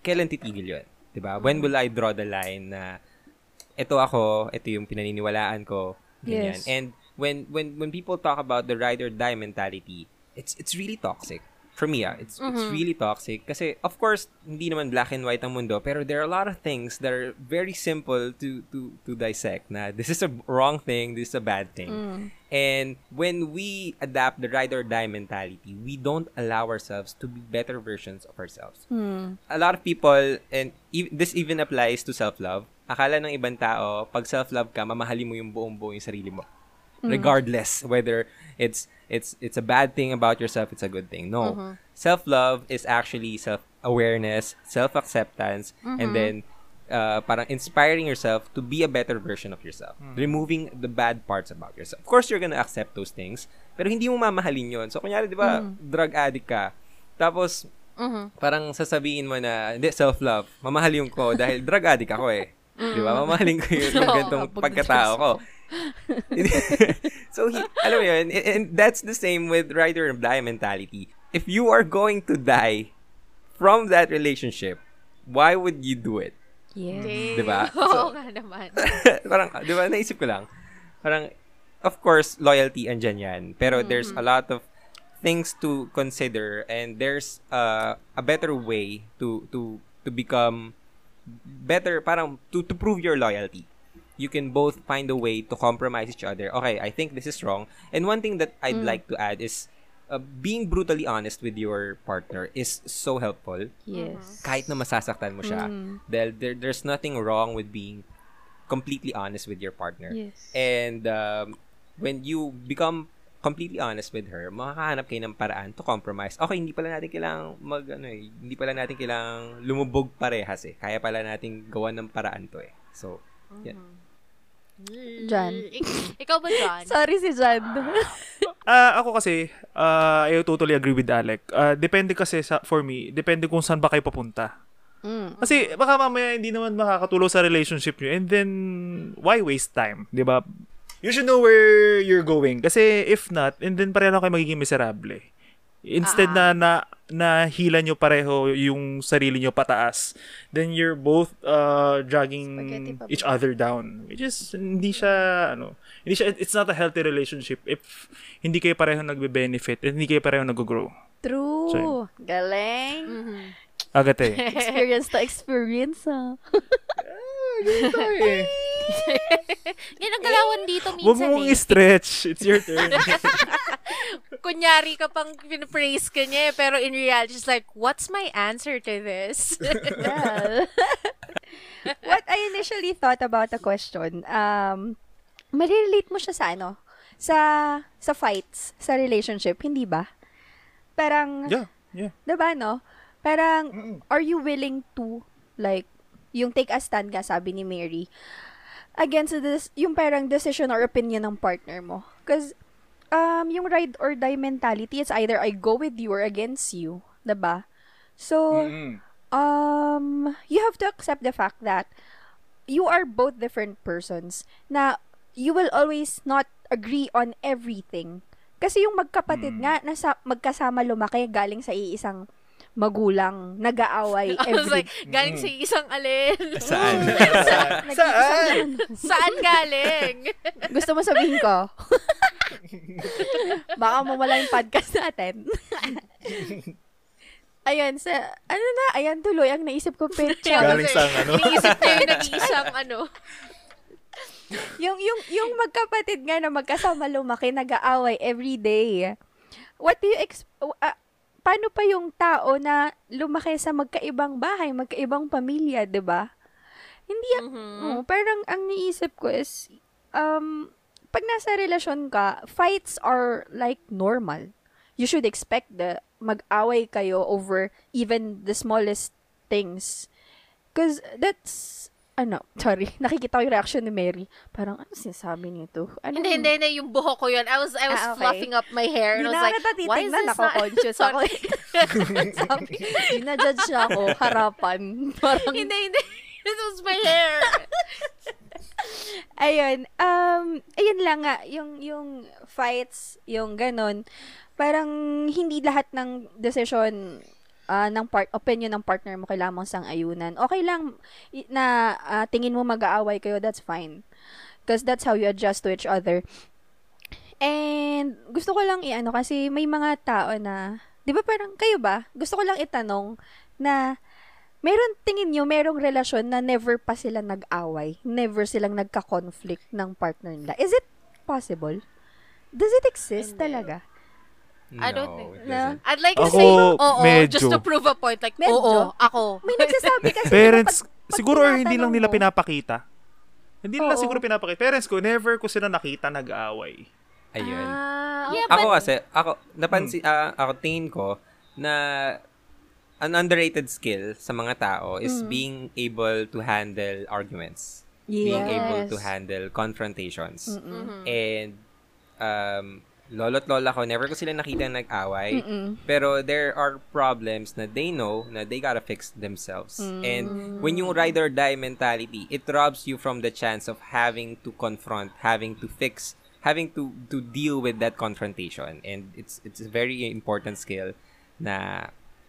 kailan titigil yun? 'Di ba? When will I draw the line na, ito ako, ito yung pinaniniwalaan ko, ganyan. Yes. And when when when people talk about the ride or die mentality, it's it's really toxic. For me, ah, it's it's really toxic kasi of course hindi naman black and white ang mundo, pero there are a lot of things that are very simple to to to dissect. Na this is a wrong thing, this is a bad thing. And when we adapt the ride or die mentality, we don't allow ourselves to be better versions of ourselves a lot of people, and e- this even applies to self-love, akala ng ibang tao, pag self-love ka, mamahalin mo yung buong buo yung sarili mo. Regardless whether it's it's it's a bad thing about yourself, it's a good thing. No. Self-love is actually self-awareness, self-acceptance, and then uh, parang inspiring yourself to be a better version of yourself. Removing the bad parts about yourself. Of course, you're gonna accept those things, pero hindi mo mamahalin yon So, kunyari, di ba, drug addict ka, tapos, parang sasabihin mo na, hindi, self-love, mamahalin ko dahil drug addict ako eh. Di ba? Mamahalin ko yung pag pagkatao ko. so, he, alam mo yun, and, and that's the same with rider and die mentality. If you are going to die from that relationship, why would you do it? Yes. Di ba? Oo nga naman. parang, di ba, naisip ko lang, parang, of course, loyalty andyan yan. Pero there's a lot of things to consider and there's uh, a better way to to to become better parang to to prove your loyalty you can both find a way to compromise each other okay i think this is wrong and one thing that i'd like to add is uh, being brutally honest with your partner is so helpful Yes. kahit na masasaktan mo siya dahil there, there's nothing wrong with being completely honest with your partner Yes. and um, when you become completely honest with her, makakahanap kayo ng paraan to compromise. Okay, hindi pala natin kailangang mag, ano eh, hindi pala natin kailangang lumubog parehas eh. Kaya pala natin gawa ng paraan to eh. So, yan. John. Ik- ikaw ba, John? Sorry si John. Ah, ako kasi, uh, I totally agree with Alec. Ah, depende kasi sa, for me, depende kung saan ba kayo papunta. Kasi baka mamaya hindi naman makakatulong sa relationship nyo and then why waste time, 'di ba? You should know where you're going kasi if not, and then pareho lang kayo magiging miserable. Instead na na na hila nyo pareho yung sarili nyo pataas, then you're both uh, dragging each other down. Which is, hindi siya, ano, hindi siya, it's not a healthy relationship if hindi kayo pareho nagbe-benefit and hindi kayo pareho nag-grow. True. So, Galing. Mhm. Agate. Experience to experience, ah. Yan ang galawan dito Huwag minsan mong eh. i-stretch. It's your turn. Kunyari ka pang pinapraise ka niya eh, pero in reality, she's like, what's my answer to this? Well, what I initially thought about the question, um, marirelate mo siya sa ano? Sa, sa fights, sa relationship, hindi ba? Parang, yeah, yeah. diba no? Parang, are you willing to, like, yung take a stand ka, sabi ni Mary, against this, yung parang decision or opinion ng partner mo. Because, um, yung ride or die mentality, it's either I go with you or against you. Diba? So, Mm-mm. um, you have to accept the fact that you are both different persons na you will always not agree on everything. Kasi yung magkapatid Mm. nga, nasa, magkasama lumaki galing sa iisang magulang, nag-aaway I was every... like, galing sa isang alin. Saan? Saan? Saan galing? Gusto mo sabihin ko? Baka mawala yung podcast natin. Ayun, sa, ano na, ayan tuloy ang naisip ko picture. Galing sa ano? Naisip ko yung nag-iisang ano. yung yung yung magkapatid nga na magkasama lumaki nag-aaway every day. What do you ex uh, paano pa yung tao na lumaki sa magkaibang bahay, magkaibang pamilya, 'di ba? Hindi yan, Mhm. oo, parang ang niisip ko is um pag nasa relasyon ka, fights are like normal. You should expect the mag-away kayo over even the smallest things. Cause that's ano, sorry, nakikita ko yung reaction ni Mary. Parang, ano sinasabi nito? Ano Hindi, hindi, hindi, yung buhok ko yun. I was, I was Ah, okay. fluffing up my hair. And I was like, why is this not... conscious ako. Sabi, ginajudge na ako, harapan. Parang, hindi, hindi. This was my hair. ayun, um, ayun lang nga, yung, yung fights, yung ganun, parang hindi lahat ng decision ah, ng part opinion ng partner mo kailangan mong sang-ayunan. Okay lang na ah, tingin mo mag-aaway kayo, that's fine. Because that's how you adjust to each other. And gusto ko lang i-ano kasi may mga tao na, 'di ba parang kayo ba? Gusto ko lang itanong na meron tingin nyo, merong relasyon na never pa sila nag-away, never silang nagka-conflict ng partner nila. Is it possible? Does it exist Hindi. talaga? I don't No, think- No. I'd like to Ako, say, oo, medyo. just to prove a point. Like, Medyo. oo, ako. May nagsasabi kasi Parents, pag- pag siguro or hindi lang nila pinapakita. Hindi nila Oo. siguro pinapakita. Parents ko, never ko sila nakita nag-aaway. Ayun. Ah, Yeah, ako but- kasi, ako, napansin, ah, ako tingin ko na an underrated skill sa mga tao is Mm. being able to handle arguments. Being able to handle confrontations. Mm-mm. And, um, lolo't lola ko, never ko sila nakita nag-away. Mm-mm. Pero there are problems na they know na they gotta fix themselves. Mm. And when yung ride or die mentality, it robs you from the chance of having to confront, having to fix, having to to deal with that confrontation. And it's it's a very important skill na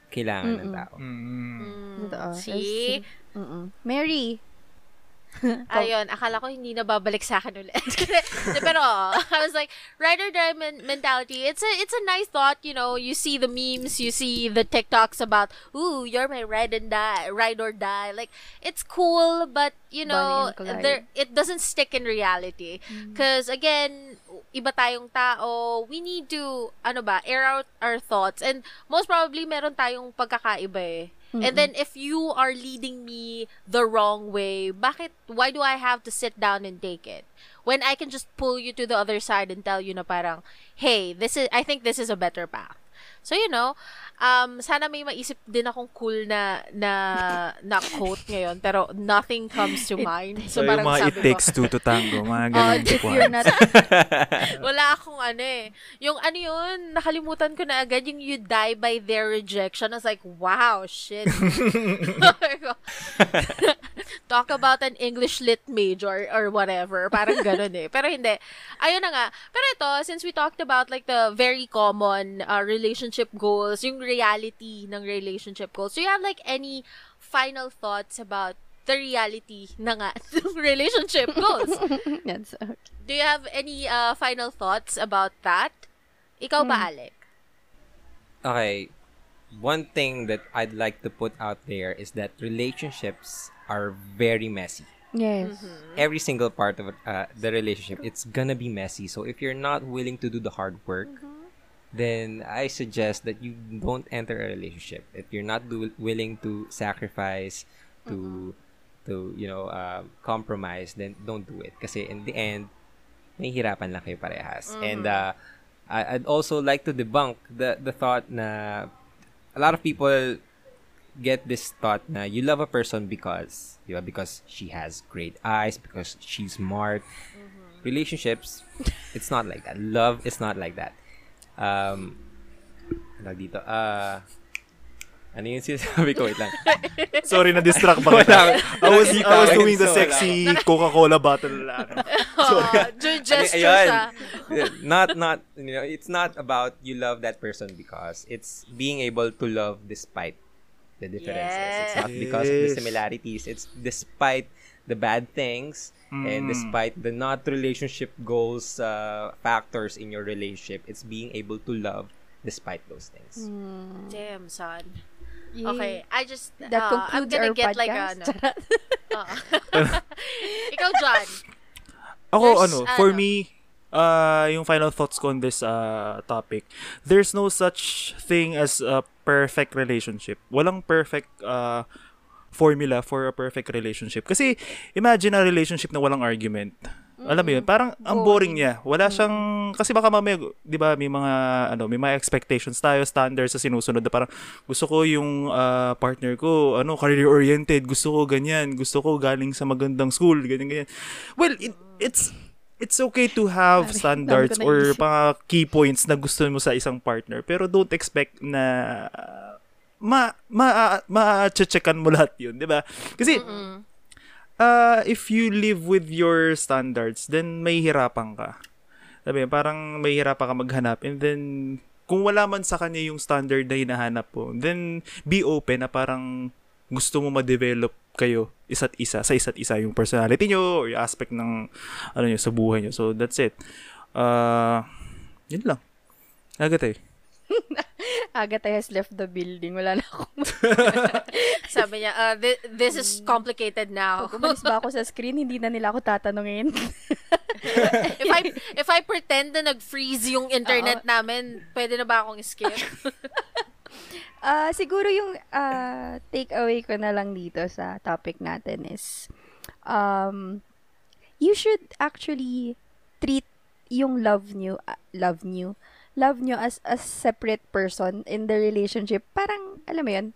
kailangan ng tao. Mm, Totoo. See? Mm-mm. Mary. Ayun, akala ko hindi na babalik sa akin ulit. Pero, I was like, ride or die men- mentality, it's a, it's a nice thought, you know, you see the memes, you see the TikToks about, ooh, you're my ride and die, ride or die. Like, it's cool, but, you know, there, it doesn't stick in reality. Because, again, iba tayong tao, we need to, ano ba, air out our thoughts. And most probably, meron tayong pagkakaiba eh. And then if you are leading me the wrong way, bakit why do I have to sit down and take it? When I can just pull you to the other side and tell you na parang, "Hey, this is I think this is a better path." So you know, um sana may maisip din akong cool na na na quote ngayon, pero nothing comes to mind. So, So, parang mga sabi it ko, takes two to tango, mga Oh, ganun. if you're not... wala akong ano eh. Yung ano yun, nakalimutan ko na agad yung you die by their rejection. I was like, wow, shit. talk about an English lit major or whatever. Parang ganun eh. Pero hindi. Ayun na nga. Pero ito, since we talked about like the very common uh, relationship goals, yung reality ng relationship goals, do you have like any final thoughts about the reality na nga ng relationship goals? That's okay. Do you have any uh, final thoughts about that? Ikaw ba, Alec? Okay. One thing that I'd like to put out there is that relationships are very messy. Yes. Every single part of uh, the relationship, it's gonna be messy. So if you're not willing to do the hard work, then I suggest that you don't enter a relationship. If you're not do- willing to sacrifice, to to you know uh, compromise, then don't do it. Kasi in the end, mahihirapan lang kayo parehas. And uh, I- I'd also like to debunk the the thought na a lot of people get this thought na you love a person because di ba, because she has great eyes, because she's smart. Relationships, it's not like that. Love is not like that. Um, ano dito? Ah, ano yung sinasabi ko? Wait lang. Sorry, na-distract ba kita? I was, I was doing the sexy Coca-Cola bottle lang. Oh, ju- gesture Ayun. not not you know it's not about you love that person because it's being able to love despite the differences it's not because of the Yes. similarities it's despite the bad things and Mm. despite the not relationship goals uh, factors in your relationship it's being able to love despite those things Damn, son. Yay. Okay, I just, That uh, I'm concludes gonna our get like a, podcast. ano. Oo. Ikaw, John. Ako, There's, ano, for ano- me, uh, yung final thoughts ko on this uh, topic, there's no such thing as a perfect relationship. Walang perfect uh, formula for a perfect relationship. Kasi, imagine a relationship na walang argument. Alam mo yun, parang ang boring niya. Wala siyang, kasi baka mamaya, di ba, may mga, ano, may mga expectations tayo, standards sa sinusunod na parang, gusto ko yung ah, partner ko, ano, career-oriented, gusto ko ganyan, gusto ko galing sa magandang school, ganyan, ganyan. Well, it, it's, it's okay to have standards or mga key points na gusto mo sa isang partner, pero don't expect na ah, ma ma ma-checkan mo lahat 'yun, 'di ba? Kasi uh, if you live with your standards, then may hirapan ka. Sabi, parang may hirapan ka maghanap and then kung wala man sa kanya yung standard na hinahanap mo, then be open na parang gusto mo ma-develop kayo isa't isa sa isa't isa yung personality nyo or yung aspect ng ano nyo sa buhay nyo. So that's it. Uh, yun lang. Agad eh. Agatha has left the building. Wala na akong... Sabi niya, uh, thi- this is complicated now. Pag umalis ba ako sa screen, hindi na nila ako tatanungin. if I if I pretend na nag-freeze yung internet namin, pwede na ba akong skip? Ah, siguro yung ah, take away ko na lang dito sa topic natin is um you should actually treat yung love nyo, ah, love nyo, love nyo as a separate person in the relationship. Parang, alam mo yun,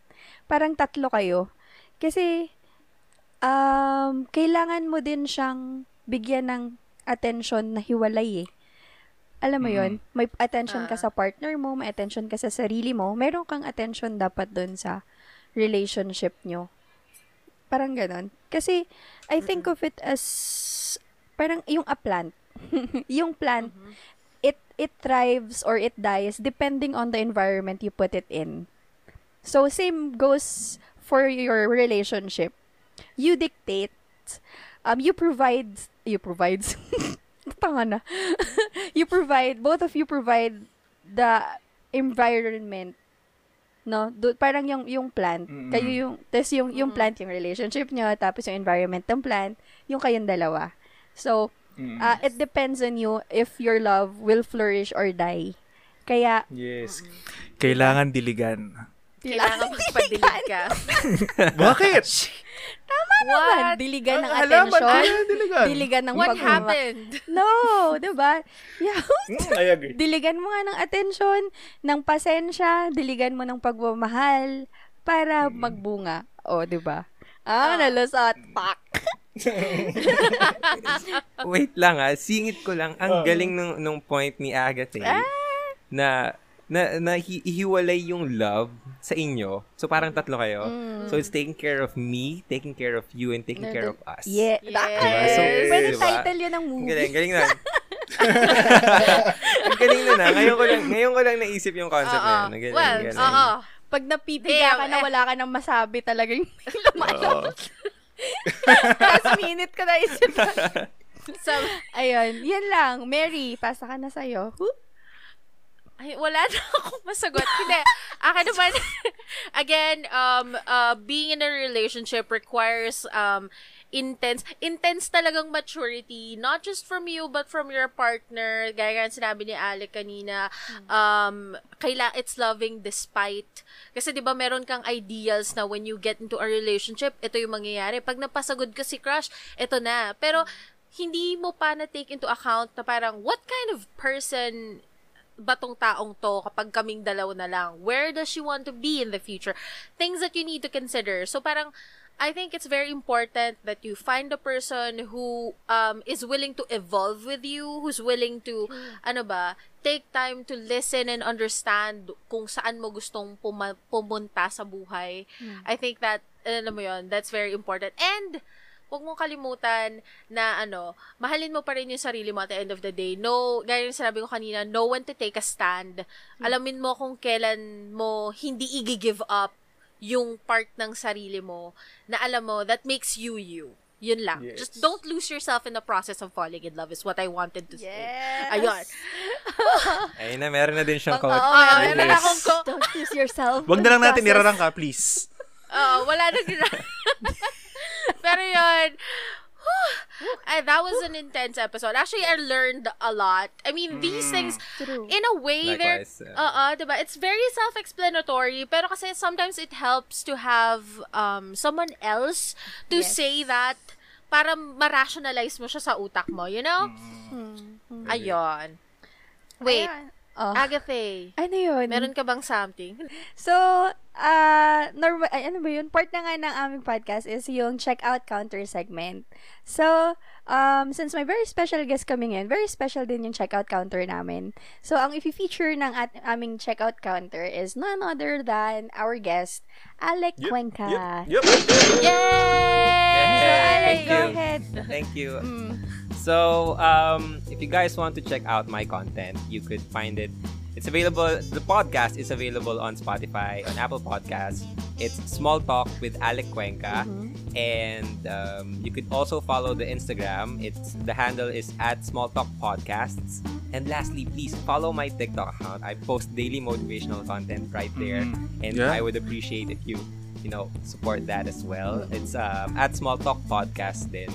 parang tatlo kayo. Kasi, um, kailangan mo din siyang bigyan ng attention na hiwalay eh. Alam mo yon may attention ka Ah. sa partner mo, may attention ka sa sarili mo, meron kang attention dapat dun sa relationship nyo. Parang ganon. Kasi, I think of it as, parang yung a plant. yung plant, it it thrives or it dies depending on the environment you put it in. So, same goes for your relationship. You dictate, um, you provide, you provide, tanga na. you provide, both of you provide the environment no do, parang yung yung plant Mm-mm. kayo yung tas yung yung plant yung relationship nyo tapos yung environment ng plant yung kayong dalawa so uh, it depends on you if your love will flourish or die kaya Yes. Kailangan diligan. Kailangan magpadilig ka. Bakit? naman diligan ng attention kailangan diligan. diligan ng What pagmama- happened? no diba yeah Mm, I agree. diligan mo nga ng attention, ng pasensya, diligan mo ng pagmamahal para magbunga. O, di ba? Ah, nalusot. Pak! Wait lang ah, singit ko lang. Ang galing nung, nung point ni Agatha eh, na na, na hi- hiwalay yung love sa inyo. So, parang tatlo kayo. So, it's taking care of me, taking care of you, and taking care of us. Yeah. Yes. Diba? So, Pwede diba? title yun ng movie. galing, galing na. Ang galing na na. Ngayon ko lang, ngayon ko lang naisip yung concept na Oo. yun. Galing, Well, galing. oo. Pag napipiga ka na wala ka nang masabi talaga yung Oo. last minute ka na isip. So, Ayun, yan lang. Mary, pasa ka na sa'yo. Whoop. Ay, wala na akong masagot. Hindi. Akin naman, again, um, uh, being in a relationship requires um, intense, intense talagang maturity, not just from you, but from your partner. Gaya nga sinabi ni Alec kanina, um, kaila, it's loving despite. Kasi di ba meron kang ideals na when you get into a relationship, ito yung mangyayari. Pag napasagod ka si crush, ito na. Pero, hindi mo pa na-take into account na parang, what kind of person ba tong taong to kapag kaming dalaw na lang? Where does she want to be in the future? Things that you need to consider. So parang, I think it's very important that you find a person who um, is willing to evolve with you, who's willing to, ano ba, take time to listen and understand kung saan mo gustong puma- pumunta sa buhay. I think that, ano mo yun, that's very important. And, huwag mong kalimutan na ano, mahalin mo pa rin yung sarili mo at the end of the day. No, gaya yung sinabi ko kanina, know when to take a stand. Alamin mo kung kailan mo hindi i-give up yung part ng sarili mo na alam mo, that makes you you. Yun lang. Yes. Just don't lose yourself in the process of falling in love is what I wanted to say. Yes. Ayun. Ayun na, meron na din siyang quote. oo, Ah, meron meron Yes. akong ko- Don't lose yourself. Wag na lang natin Process. irarang ka, please. Oo, wala na gina. Pero yun, whew, that was an intense episode. Actually, I learned a lot. I mean, these things, True. in a way, they're, uh, uh, diba? It's very self-explanatory, pero kasi sometimes it helps to have um, someone else to Yes. say that para ma-rationalize mo siya sa utak mo, you know? Hmm. Ayun. Wait, Ayan. Oh. Agatha, ano yun? meron ka bang something? So, uh, normal, ay, ano ba yun? Part na nga ng aming podcast is yung checkout counter segment. So, um, since may very special guest coming in, very special din yung checkout counter namin. So, ang i-feature ng at, aming checkout counter is none other than our guest, Alec Cuenca. Yep. Yay! Thank you. Mm. So, um, if you guys want to check out my content, you could find it. It's available. The podcast is available on Spotify, on Apple Podcasts. It's Small Talk with Alec Cuenca, and um, you could also follow the Instagram. It's the handle is at Small Talk Podcasts. And lastly, please follow my TikTok account. I post daily motivational content right there, Mhm. and Yeah. I would appreciate if you, you know, support that as well. It's um, at Small Talk Podcast. Then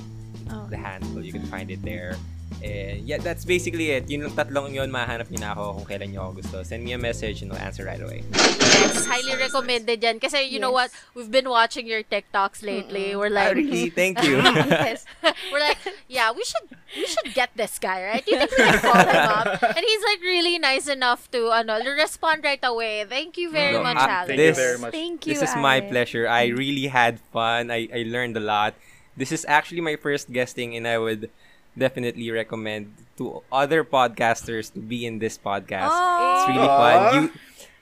Oh. the handle. You can find it there. And yeah, that's basically it. Yun lang tatlong yun, mahanap niyo na ako kung kailan niyo ako gusto. Send me a message and I'll answer right away. Yes, highly recommended yan. Kasi you know what? We've been watching your TikToks lately. We're Ah, like, really? Thank you. yes. we're like, yeah, we should we should get this guy, right? You think we should call him up? And he's like really nice enough to ano, respond right away. Thank you very No, much, ah, Alex. Thank This- you very much. Thank you, this is my pleasure. I really had fun. I, I learned a lot. This is actually my first guesting and I would definitely recommend to other podcasters to be in this podcast. Oh. It's really Aw. fun. You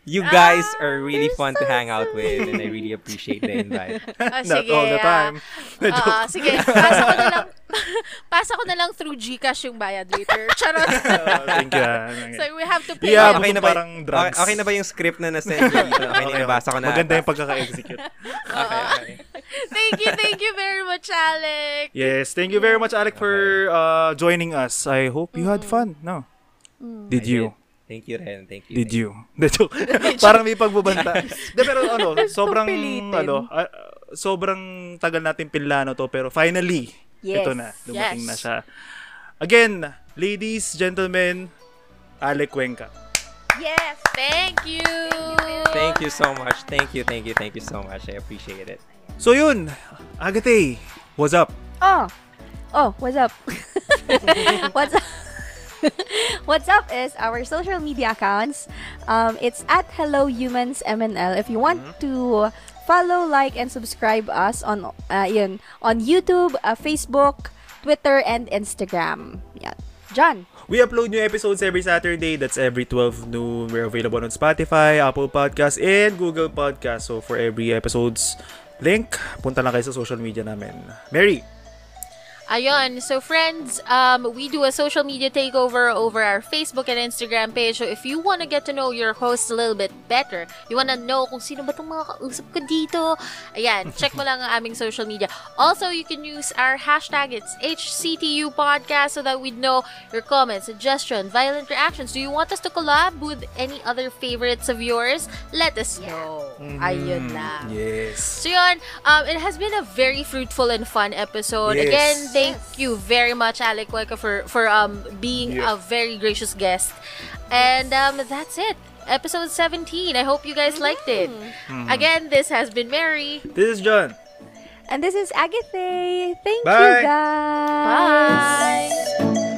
you guys Ah, are really fun so to hang out with and I really appreciate the invite. Ah, Not sige, all the ah. time. Ah, sige, pasa ko na lang pasa ko na lang through GCash yung bayad later. Charot. Oh, thank you. so we have to pay. Yeah, him. okay na ba- parang okay, drugs. okay na ba yung script na na-send ko dito? Okay, na nabasa ko na. Maganda yung pagkaka-execute. Okay, okay. Thank you, thank you very much, Alex. Yes, thank you very much, Alec, for uh, joining us. I hope you had fun. No? Did I you? did. Thank you, Ren. Thank you. Did you? The joke. Parang may pagbabanta. De, pero ano, sobrang, ano, ah, sobrang tagal natin pinlano to, pero finally, Yes. ito na, dumating Yes. na siya. Again, ladies, gentlemen, Alec Cuenca. Yes. Thank you. Thank you so much. Thank you, thank you, thank you so much. I appreciate it. So yun, Agate, what's up? Oh. Oh, what's up? what's up? what's up is our social media accounts. Um, it's at Hello Humans MNL. If you want to follow, like, and subscribe us on uh, yun, on YouTube, uh, Facebook, Twitter, and Instagram. Yeah. John. We upload new episodes every Saturday. That's every 12 noon. We're available on Spotify, Apple Podcasts, and Google Podcasts. So for every episode's link, punta lang kayo sa social media namin. Mary! Ayun. So, friends, um, we do a social media takeover over our Facebook and Instagram page. So, if you want to get to know your host a little bit better, you want to know kung sino ba itong mga kausap ko dito, ayan, check mo lang ang aming social media. Also, you can use our hashtag. It's HCTU Podcast so that we know your comments, suggestions, violent reactions. Do you want us to collab with any other favorites of yours? Let us know. Ayun lang. Yes. So yun, um, it has been a very fruitful and fun episode. Yes. Again, thank you very much, Alec Cueca, for, for um, being Yeah. a very gracious guest. And um, that's it. Episode 17. I hope you guys liked it. Mm. Again, this has been Mary. This is John. And this is Agathe. Thank Bye. you, guys. Bye.